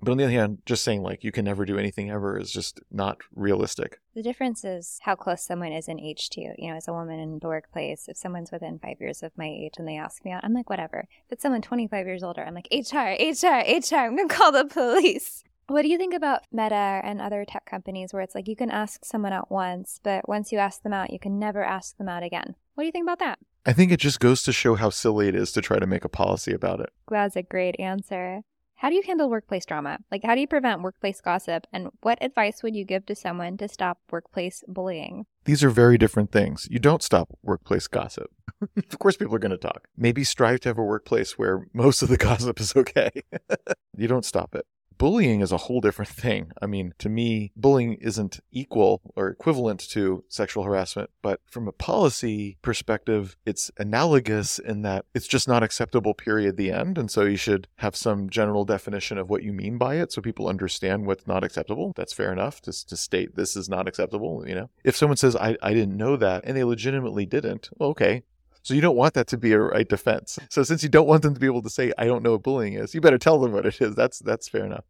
But on the other hand, just saying like you can never do anything ever is just not realistic. The difference is how close someone is in age to you. You know, as a woman in the workplace, if someone's within five years of my age and they ask me out, I'm like, whatever. If it's someone 25 years older, I'm like, HR, HR, HR, I'm going to call the police. What do you think about Meta and other tech companies where it's like you can ask someone out once, but once you ask them out, you can never ask them out again? What do you think about that? I think it just goes to show how silly it is to try to make a policy about it. That's a great answer. How do you handle workplace drama? Like, how do you prevent workplace gossip? And what advice would you give to someone to stop workplace bullying? These are very different things. You don't stop workplace gossip. of course, people are going to talk. Maybe strive to have a workplace where most of the gossip is okay. you don't stop it. Bullying is a whole different thing. I mean, to me, bullying isn't equal or equivalent to sexual harassment, but from a policy perspective, it's analogous in that it's just not acceptable, period, the end. And so you should have some general definition of what you mean by it so people understand what's not acceptable. That's fair enough to, to state this is not acceptable, you know? If someone says, I, I didn't know that, and they legitimately didn't, well, okay, so you don't want that to be a right defense. So since you don't want them to be able to say, I don't know what bullying is, you better tell them what it is. That's that's fair enough.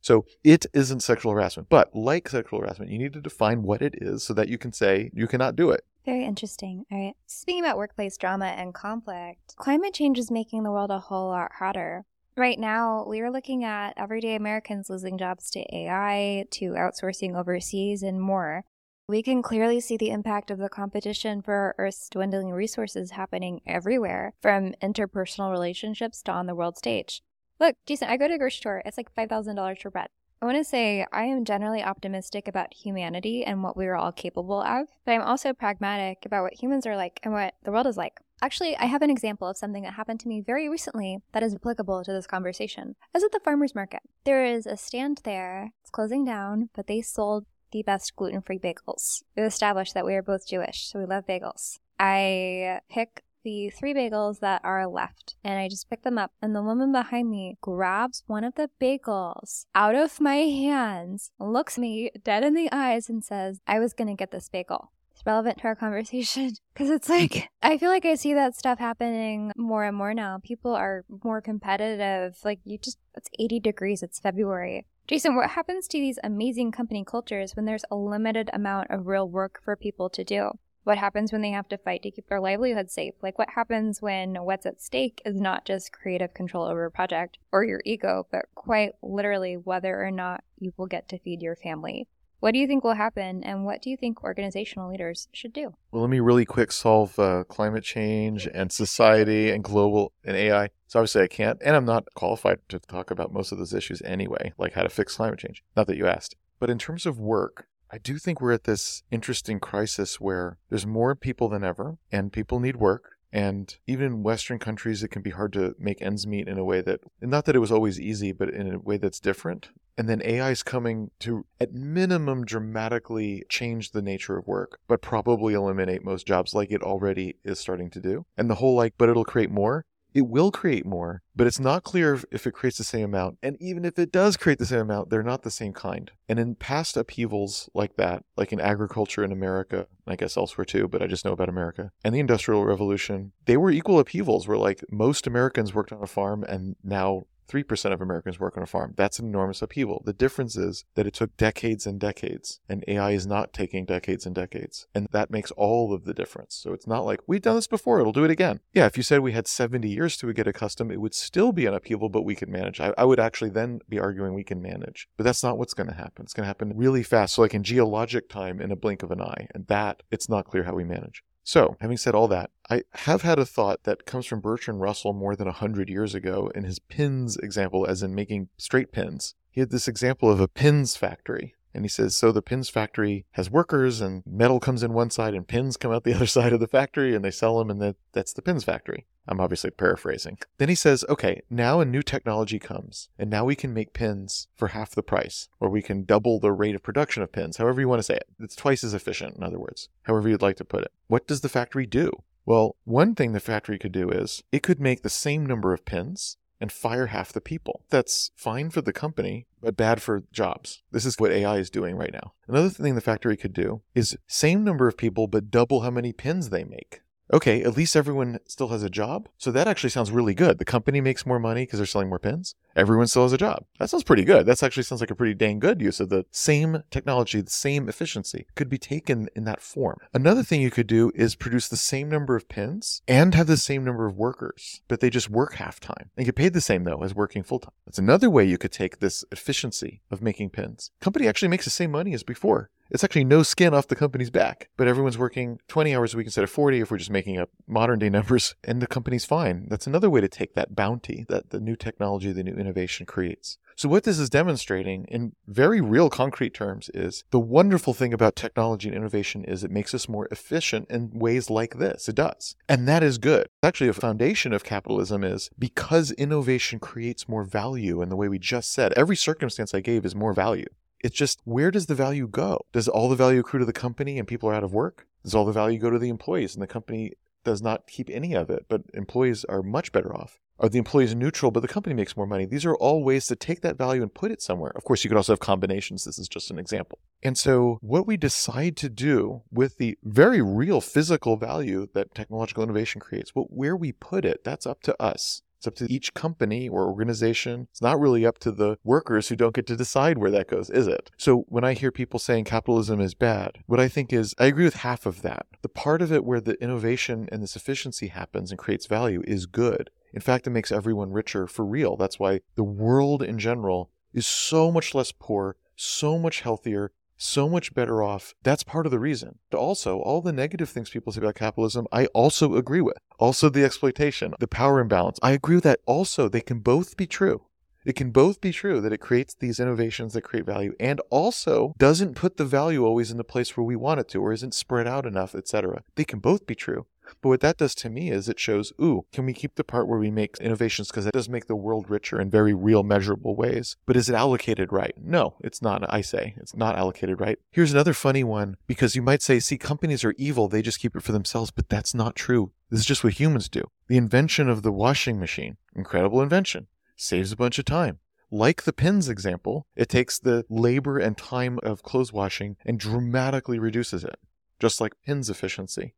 So it isn't sexual harassment. But like sexual harassment, you need to define what it is so that you can say you cannot do it. Very interesting. All right. Speaking about workplace drama and conflict, climate change is making the world a whole lot hotter. Right now, we are looking at everyday Americans losing jobs to AI, to outsourcing overseas, and more. We can clearly see the impact of the competition for Earth's dwindling resources happening everywhere, from interpersonal relationships to on the world stage. Look, Jason, I go to a grocery store. It's like $5,000 for bread. I want to say I am generally optimistic about humanity and what we are all capable of, but I'm also pragmatic about what humans are like and what the world is like. Actually, I have an example of something that happened to me very recently that is applicable to this conversation. I was at the farmer's market. There is a stand there, it's closing down, but they sold the best gluten free bagels. We've established that we are both Jewish, so we love bagels. I pick the three bagels that are left and I just pick them up and the woman behind me grabs one of the bagels out of my hands, looks me dead in the eyes and says, I was gonna get this bagel. It's relevant to our conversation because it's like, I feel like I see that stuff happening more and more now. People are more competitive. Like, you just, it's 80 degrees, it's February. Jason, what happens to these amazing company cultures when there's a limited amount of real work for people to do? What happens when they have to fight to keep their livelihood safe? Like, what happens when what's at stake is not just creative control over a project or your ego, but quite literally whether or not you will get to feed your family? What do you think will happen, and what do you think organizational leaders should do? Well, let me really quick solve uh, climate change and society and global and AI. So obviously I can't, and I'm not qualified to talk about most of those issues anyway, like how to fix climate change. Not that you asked. But in terms of work, I do think we're at this interesting crisis where there's more people than ever, and people need work. And even in Western countries, it can be hard to make ends meet in a way that, not that it was always easy, but in a way that's different. And then AI is coming to, at minimum, dramatically change the nature of work, but probably eliminate most jobs like it already is starting to do. And the whole like, but it'll create more. It will create more, but it's not clear if, it creates the same amount. And even if it does create the same amount, they're not the same kind. And in past upheavals like that, like in agriculture in America, I guess elsewhere too, but I just know about America, and the Industrial Revolution, they were equal upheavals where like most Americans worked on a farm and now 3% of Americans work on a farm. That's an enormous upheaval. The difference is that it took decades and decades, and AI is not taking decades and decades. And that makes all of the difference. So it's not like, we've done this before, it'll do it again. Yeah, if you said we had 70 years to get accustomed, it would still be an upheaval, but we could manage. I, I would actually then be arguing we can manage. But that's not what's going to happen. It's going to happen really fast. So, like in geologic time, in a blink of an eye. And that, it's not clear how we manage. So, having said all that, I have had a thought that comes from Bertrand Russell more than 100 years ago in his pins example, as in making straight pins. He had this example of a pins factory. And he says, so the pins factory has workers and metal comes in one side and pins come out the other side of the factory and they sell them and that, that's the pins factory. I'm obviously paraphrasing. Then he says, okay, now a new technology comes and now we can make pins for half the price or we can double the rate of production of pins, however you want to say it. It's twice as efficient, in other words, however you'd like to put it. What does the factory do? Well, one thing the factory could do is it could make the same number of pins and fire half the people. That's fine for the company, but bad for jobs. This is what AI is doing right now. Another thing the factory could do is same number of people, but double how many pins they make. Okay, at least everyone still has a job. So that actually sounds really good. The company makes more money because they're selling more pins. Everyone still has a job. That sounds pretty good. That actually sounds like a pretty dang good use of the same technology, the same efficiency could be taken in that form. Another thing you could do is produce the same number of pins and have the same number of workers, but they just work half time and get paid the same though as working full time. That's another way you could take this efficiency of making pins. Company actually makes the same money as before. It's actually no skin off the company's back, but everyone's working 20 hours a week instead of 40 if we're just making up modern day numbers, and the company's fine. That's another way to take that bounty that the new technology, the new innovation creates. So, what this is demonstrating in very real concrete terms is the wonderful thing about technology and innovation is it makes us more efficient in ways like this. It does. And that is good. Actually, a foundation of capitalism is because innovation creates more value in the way we just said, every circumstance I gave is more value. It's just where does the value go? Does all the value accrue to the company and people are out of work? Does all the value go to the employees and the company does not keep any of it, but employees are much better off? Are the employees neutral, but the company makes more money? These are all ways to take that value and put it somewhere. Of course, you could also have combinations. This is just an example. And so, what we decide to do with the very real physical value that technological innovation creates, what where we put it, that's up to us. It's up to each company or organization. It's not really up to the workers who don't get to decide where that goes, is it? So when I hear people saying capitalism is bad, what I think is I agree with half of that. The part of it where the innovation and this efficiency happens and creates value is good. In fact, it makes everyone richer for real. That's why the world in general is so much less poor, so much healthier, so much better off. That's part of the reason. But also, all the negative things people say about capitalism, I also agree with. Also, the exploitation, the power imbalance. I agree with that. Also, they can both be true. It can both be true that it creates these innovations that create value and also doesn't put the value always in the place where we want it to or isn't spread out enough, etc. They can both be true. But what that does to me is it shows, ooh, can we keep the part where we make innovations because that does make the world richer in very real, measurable ways? But is it allocated right? No, it's not. I say it's not allocated right. Here's another funny one because you might say, see, companies are evil. They just keep it for themselves. But that's not true. This is just what humans do. The invention of the washing machine, incredible invention, saves a bunch of time. Like the pins example, it takes the labor and time of clothes washing and dramatically reduces it, just like pins efficiency.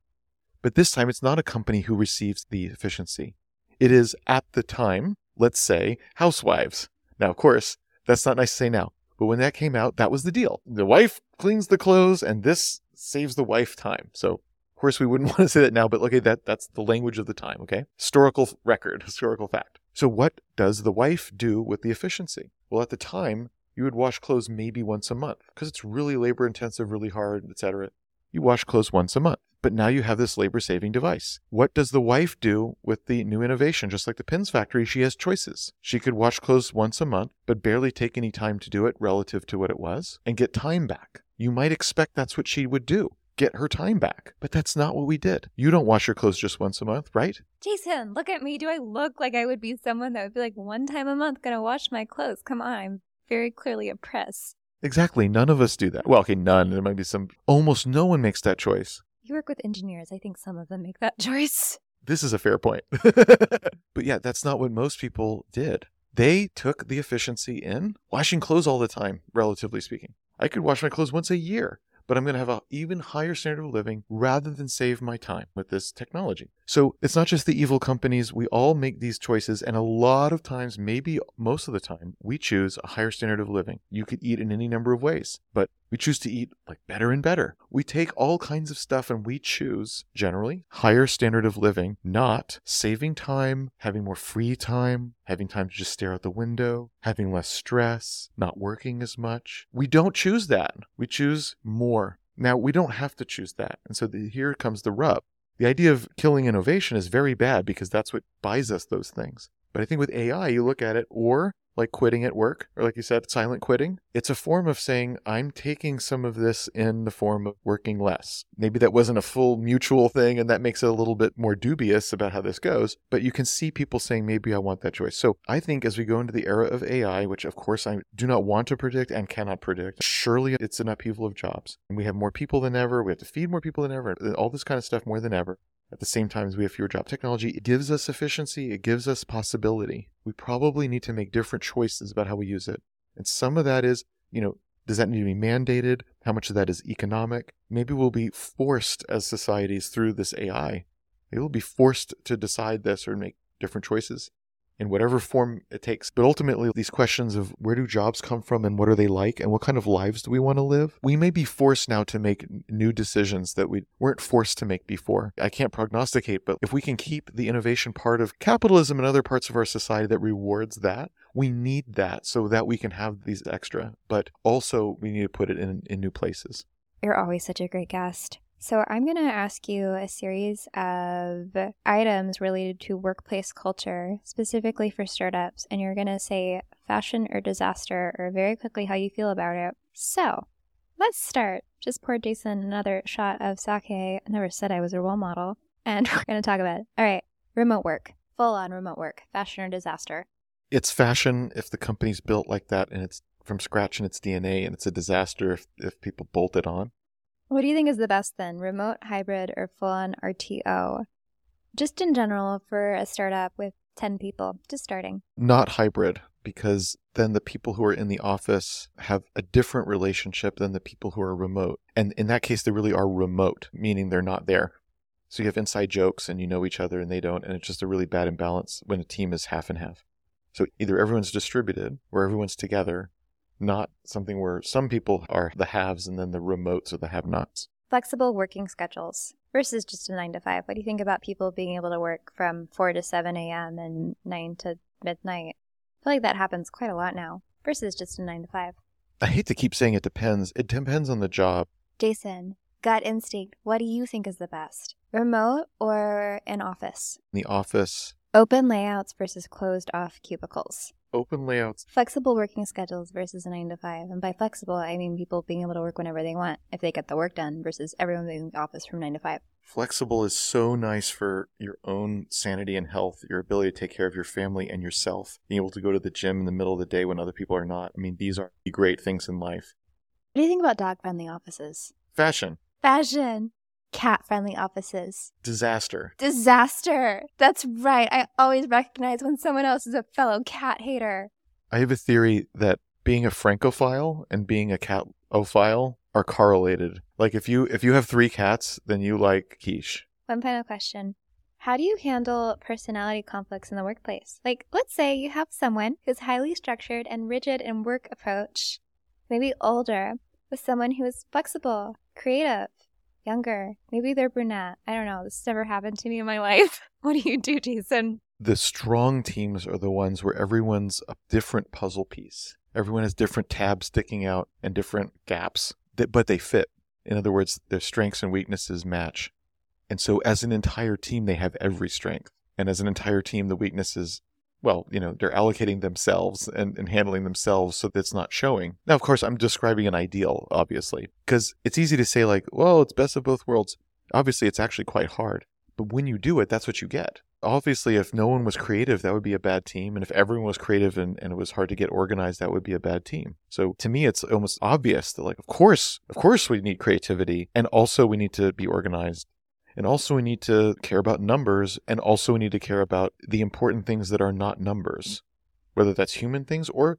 But this time, it's not a company who receives the efficiency. It is at the time, let's say, housewives. Now, of course, that's not nice to say now, but when that came out, that was the deal. The wife cleans the clothes, and this saves the wife time. So, of course, we wouldn't want to say that now, but look at that. That's the language of the time, okay? Historical record, historical fact. So, what does the wife do with the efficiency? Well, at the time, you would wash clothes maybe once a month because it's really labor intensive, really hard, etc. You wash clothes once a month. But now you have this labor saving device. What does the wife do with the new innovation? Just like the pins factory, she has choices. She could wash clothes once a month, but barely take any time to do it relative to what it was and get time back. You might expect that's what she would do. Get her time back. But that's not what we did. You don't wash your clothes just once a month, right? Jason, look at me. Do I look like I would be someone that would be like one time a month gonna wash my clothes? Come on, I'm very clearly oppressed. Exactly. None of us do that. Well, okay, none. There might be some. Almost no one makes that choice. You work with engineers. I think some of them make that choice. This is a fair point. but yeah, that's not what most people did. They took the efficiency in washing clothes all the time, relatively speaking. I could wash my clothes once a year, but I'm going to have an even higher standard of living rather than save my time with this technology. So it's not just the evil companies. We all make these choices, and a lot of times, maybe most of the time, we choose a higher standard of living. You could eat in any number of ways, but we choose to eat like better and better. We take all kinds of stuff and we choose generally higher standard of living, not saving time, having more free time, having time to just stare out the window, having less stress, not working as much. We don't choose that. We choose more. Now, we don't have to choose that. And so the, here comes the rub. The idea of killing innovation is very bad because that's what buys us those things. But I think with AI, you look at it, or like quitting at work, or like you said, silent quitting, it's a form of saying, I'm taking some of this in the form of working less. Maybe that wasn't a full mutual thing, and that makes it a little bit more dubious about how this goes, but you can see people saying, maybe I want that choice. So I think as we go into the era of AI, which of course I do not want to predict and cannot predict, surely it's an upheaval of jobs. And we have more people than ever, we have to feed more people than ever, all this kind of stuff more than ever at the same time as we have fewer job technology it gives us efficiency it gives us possibility. We probably need to make different choices about how we use it. And some of that is you know does that need to be mandated? How much of that is economic? Maybe we'll be forced as societies through this ai maybe we'll be forced to decide this or make different choices in whatever form it takes. But ultimately, these questions of where do jobs come from and what are they like and what kind of lives do we want to live, we may be forced now to make new decisions that we weren't forced to make before. I can't prognosticate, but if we can keep the innovation part of capitalism and other parts of our society that rewards that, we need that so that we can have these extra, but also we need to put it in, in new places. You're always such a great guest. So, I'm going to ask you a series of items related to workplace culture, specifically for startups, and you're going to say fashion or disaster, or very quickly how you feel about it. So, let's start. Just pour Jason another shot of sake. I never said I was a role model, and we're going to talk about it. All right, remote work, full on remote work, fashion or disaster. It's fashion if the company's built like that and it's from scratch in its DNA, and it's a disaster if, if people bolt it on. What do you think is the best then, remote, hybrid, or full on RTO? Just in general for a startup with 10 people, just starting. Not hybrid, because then the people who are in the office have a different relationship than the people who are remote. And in that case, they really are remote, meaning they're not there. So you have inside jokes and you know each other and they don't. And it's just a really bad imbalance when a team is half and half. So either everyone's distributed or everyone's together, not something where some people are the haves and then the remotes are the have nots. Flexible working schedules versus just a 9 to 5. What do you think about people being able to work from 4 to 7 a.m. and 9 to midnight? I feel like that happens quite a lot now versus just a 9 to 5. I hate to keep saying it depends. It depends on the job. Jason, gut instinct, what do you think is the best? Remote or in office? The office, Open layouts versus closed off cubicles. Open layouts. Flexible working schedules versus a 9 to 5. And by flexible, I mean people being able to work whenever they want if they get the work done versus everyone being in the office from 9 to 5. Flexible is so nice for your own sanity and health, your ability to take care of your family and yourself, being able to go to the gym in the middle of the day when other people are not. I mean, these are great things in life. What do you think about dog friendly offices? Fashion, Fashion. Cat friendly offices. disaster. Disaster. That's right. I always recognize when someone else is a fellow cat hater. I have a theory that being a francophile and being a catophile are correlated. Like if you if you have three cats, then you like quiche. One final question. How do you handle personality conflicts in the workplace? Like, let's say you have someone who's highly structured and rigid in work approach, maybe older, with someone who is flexible, creative, younger. Maybe they're brunette. I don't know. This never happened to me in my life. What do you do, Jason? The strong teams are the ones where everyone's a different puzzle piece. Everyone has different tabs sticking out and different gaps, but they fit. In other words, their strengths and weaknesses match. And so, as an entire team, they have every strength. And as an entire team, the weaknesses, well, you know, they're allocating themselves and, and handling themselves so that it's not showing. Now, of course, I'm describing an ideal, obviously, because it's easy to say, like, well, it's best of both worlds. Obviously, it's actually quite hard. But when you do it, that's what you get. Obviously, if no one was creative, that would be a bad team. And if everyone was creative and, and it was hard to get organized, that would be a bad team. So to me, it's almost obvious that, like, of course, of course, we need creativity. And also, we need to be organized. And also, we need to care about numbers. And also, we need to care about the important things that are not numbers, whether that's human things or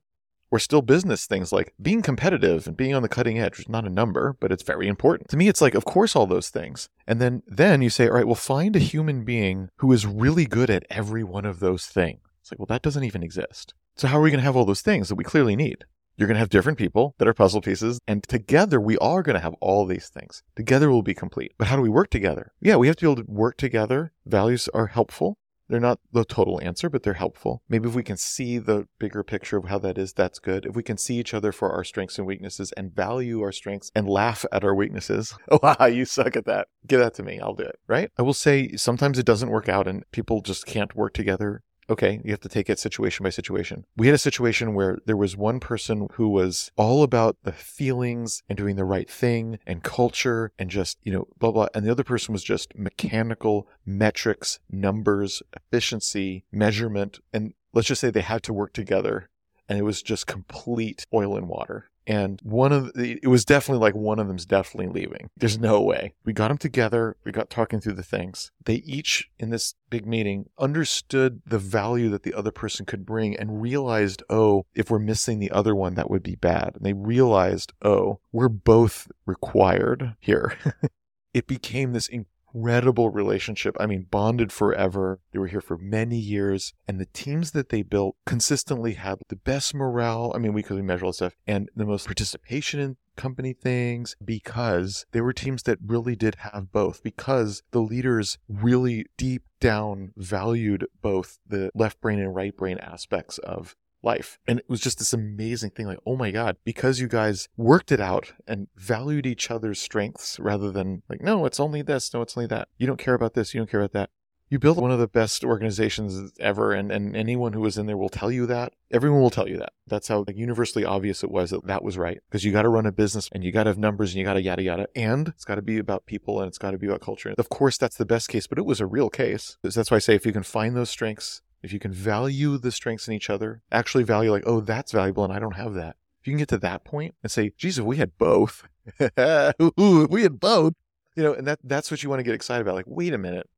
or still business things like being competitive and being on the cutting edge is not a number, but it's very important. To me, it's like, of course, all those things. And then, then you say, all right, well, find a human being who is really good at every one of those things. It's like, well, that doesn't even exist. So how are we going to have all those things that we clearly need? You're going to have different people that are puzzle pieces, and together we are going to have all these things. Together we'll be complete. But how do we work together? Yeah, we have to be able to work together. Values are helpful. They're not the total answer, but they're helpful. Maybe if we can see the bigger picture of how that is, that's good. If we can see each other for our strengths and weaknesses and value our strengths and laugh at our weaknesses. Oh, wow, you suck at that. Give that to me. I'll do it. Right? I will say sometimes it doesn't work out and people just can't work together. Okay, you have to take it situation by situation. We had a situation where there was one person who was all about the feelings and doing the right thing and culture and just, you know, blah, blah. And the other person was just mechanical metrics, numbers, efficiency, measurement. And let's just say they had to work together and it was just complete oil and water. And one of the, it was definitely like one of them's definitely leaving. There's no way. We got them together. We got talking through the things. They each in this big meeting understood the value that the other person could bring and realized, oh, if we're missing the other one, that would be bad. And they realized, oh, we're both required here. it became this incredible relationship. I mean, bonded forever. They were here for many years. And the teams that they built consistently had the best morale. I mean, we could measure all this stuff and the most participation in company things because they were teams that really did have both because the leaders really deep down valued both the left brain and right brain aspects of life. And it was just this amazing thing like, oh my God, because you guys worked it out and valued each other's strengths rather than like, no, it's only this, no, it's only that. You don't care about this, you don't care about that. You built one of the best organizations ever, and, and anyone who was in there will tell you that. Everyone will tell you that. That's how like, universally obvious it was that that was right. Because you got to run a business and you got to have numbers and you got to yada yada. And it's got to be about people and it's got to be about culture. Of course, that's the best case, but it was a real case. That's why I say if you can find those strengths, if you can value the strengths in each other, actually value like, oh, that's valuable and I don't have that. If you can get to that point and say, geez, if we had both, Ooh, we had both, you know, and that that's what you want to get excited about. Like, wait a minute.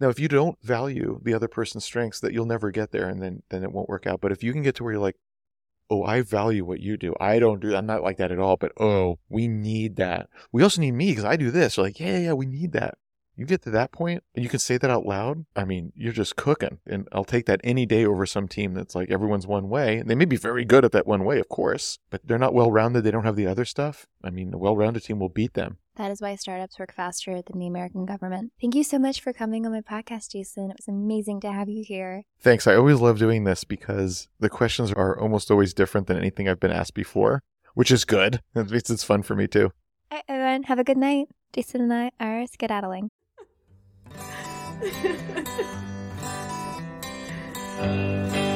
Now, if you don't value the other person's strengths, that you'll never get there, and then then it won't work out. But if you can get to where you're like, oh, I value what you do. I don't do. I'm not like that at all. But oh, we need that. We also need me because I do this. You're like, yeah, yeah, we need that. You get to that point and you can say that out loud. I mean, you're just cooking. And I'll take that any day over some team that's like everyone's one way. And they may be very good at that one way, of course, but they're not well rounded. They don't have the other stuff. I mean, a well rounded team will beat them. That is why startups work faster than the American government. Thank you so much for coming on my podcast, Jason. It was amazing to have you here. Thanks. I always love doing this because the questions are almost always different than anything I've been asked before, which is good. It makes it fun for me too. All right, everyone, have a good night. Jason and I are skedaddling. Thank uh,